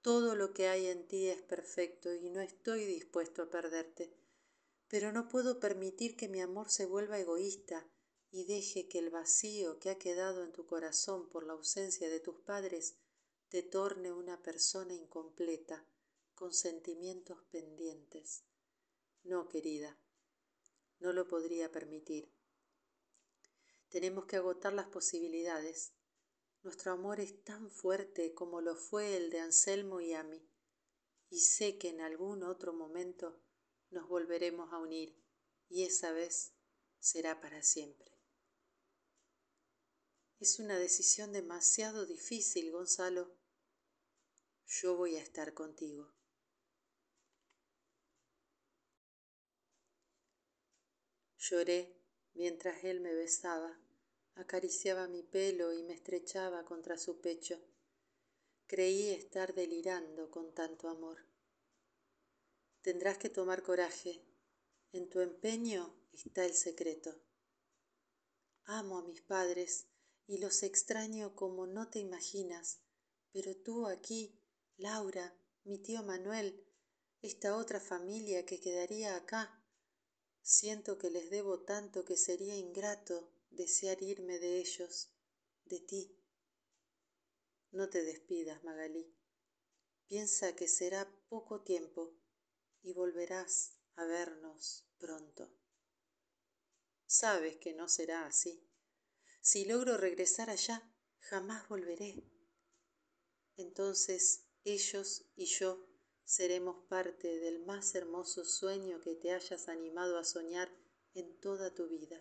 Todo lo que hay en ti es perfecto y no estoy dispuesto a perderte, pero no puedo permitir que mi amor se vuelva egoísta y deje que el vacío que ha quedado en tu corazón por la ausencia de tus padres te torne una persona incompleta, con sentimientos pendientes. No, querida, no lo podría permitir. Tenemos que agotar las posibilidades. Nuestro amor es tan fuerte como lo fue el de Anselmo y Ami, y sé que en algún otro momento nos volveremos a unir y esa vez será para siempre. Es una decisión demasiado difícil, Gonzalo. Yo voy a estar contigo. Lloré mientras él me besaba, acariciaba mi pelo y me estrechaba contra su pecho. Creí estar delirando con tanto amor. Tendrás que tomar coraje. En tu empeño está el secreto. Amo a mis padres y los extraño como no te imaginas, pero tú aquí, Laura, mi tío Manuel, esta otra familia que quedaría acá, siento que les debo tanto que sería ingrato desear irme de ellos, de ti. No te despidas, Magalí. Piensa que será poco tiempo y volverás a vernos pronto. Sabes que no será así. Si logro regresar allá, jamás volveré. Entonces ellos y yo seremos parte del más hermoso sueño que te hayas animado a soñar en toda tu vida.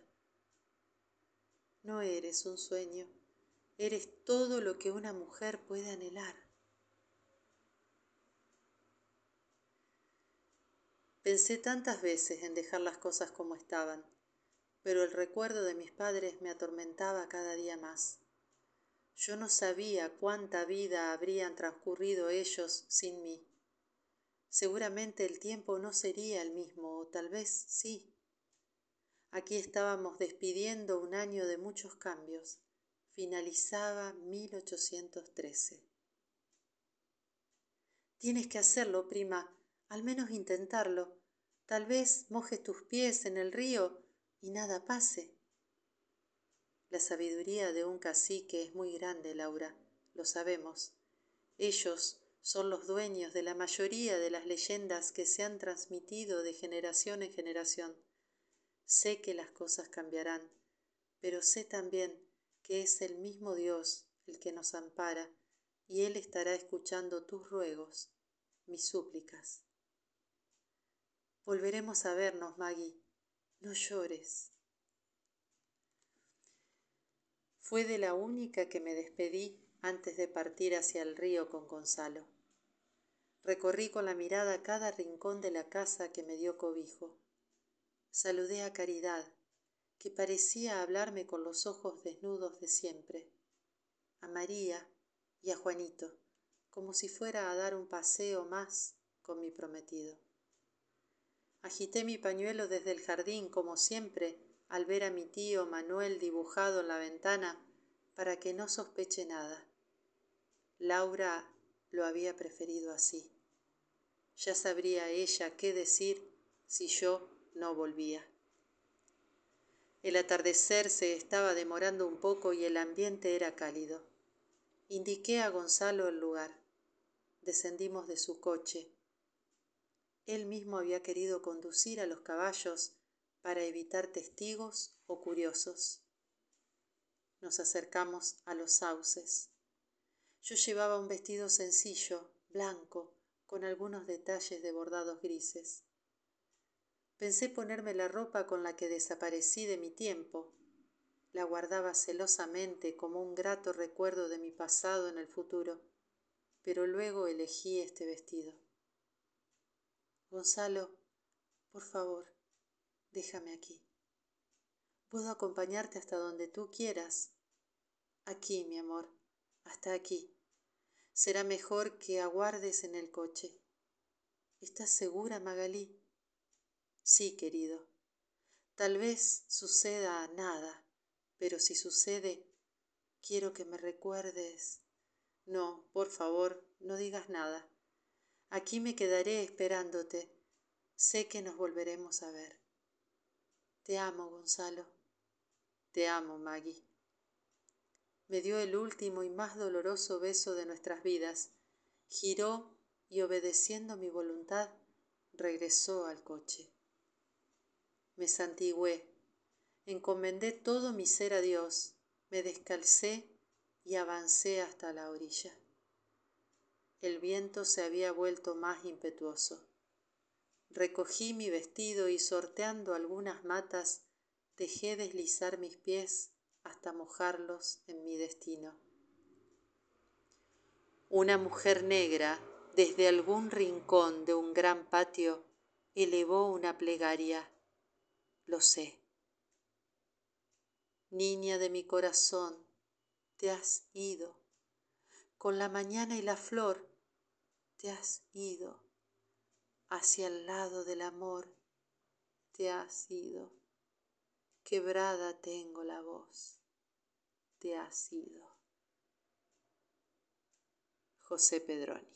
No eres un sueño, eres todo lo que una mujer puede anhelar. Pensé tantas veces en dejar las cosas como estaban pero el recuerdo de mis padres me atormentaba cada día más. Yo no sabía cuánta vida habrían transcurrido ellos sin mí. Seguramente el tiempo no sería el mismo, o tal vez sí. Aquí estábamos despidiendo un año de muchos cambios. Finalizaba 1813. Tienes que hacerlo, prima, al menos intentarlo. Tal vez mojes tus pies en el río y nada pase. La sabiduría de un cacique es muy grande, Laura, lo sabemos. Ellos son los dueños de la mayoría de las leyendas que se han transmitido de generación en generación. Sé que las cosas cambiarán, pero sé también que es el mismo Dios el que nos ampara y Él estará escuchando tus ruegos, mis súplicas. Volveremos a vernos, Maggie, no llores. Fue de la única que me despedí antes de partir hacia el río con Gonzalo. Recorrí con la mirada cada rincón de la casa que me dio cobijo. Saludé a Caridad, que parecía hablarme con los ojos desnudos de siempre, a María y a Juanito, como si fuera a dar un paseo más con mi prometido. Agité mi pañuelo desde el jardín, como siempre, al ver a mi tío Manuel dibujado en la ventana, para que no sospeche nada. Laura lo había preferido así. Ya sabría ella qué decir si yo no volvía. El atardecer se estaba demorando un poco y el ambiente era cálido. Indiqué a Gonzalo el lugar. Descendimos de su coche él mismo había querido conducir a los caballos para evitar testigos o curiosos. Nos acercamos a los sauces. Yo llevaba un vestido sencillo, blanco, con algunos detalles de bordados grises. Pensé ponerme la ropa con la que desaparecí de mi tiempo. La guardaba celosamente como un grato recuerdo de mi pasado en el futuro, pero luego elegí este vestido. Gonzalo, por favor, déjame aquí. Puedo acompañarte hasta donde tú quieras. Aquí, mi amor, hasta aquí. Será mejor que aguardes en el coche. ¿Estás segura, Magalí? Sí, querido. Tal vez suceda nada, pero si sucede, quiero que me recuerdes. No, por favor, no digas nada. Aquí me quedaré esperándote. Sé que nos volveremos a ver. Te amo, Gonzalo. Te amo, Maggie. Me dio el último y más doloroso beso de nuestras vidas. Giró y obedeciendo mi voluntad, regresó al coche. Me santigüé, encomendé todo mi ser a Dios, me descalcé y avancé hasta la orilla. El viento se había vuelto más impetuoso. Recogí mi vestido y sorteando algunas matas dejé deslizar mis pies hasta mojarlos en mi destino. Una mujer negra desde algún rincón de un gran patio elevó una plegaria, lo sé. Niña de mi corazón, te has ido, con la mañana y la flor, te has ido, hacia el lado del amor, te has ido, quebrada tengo la voz, te has ido. José Pedroni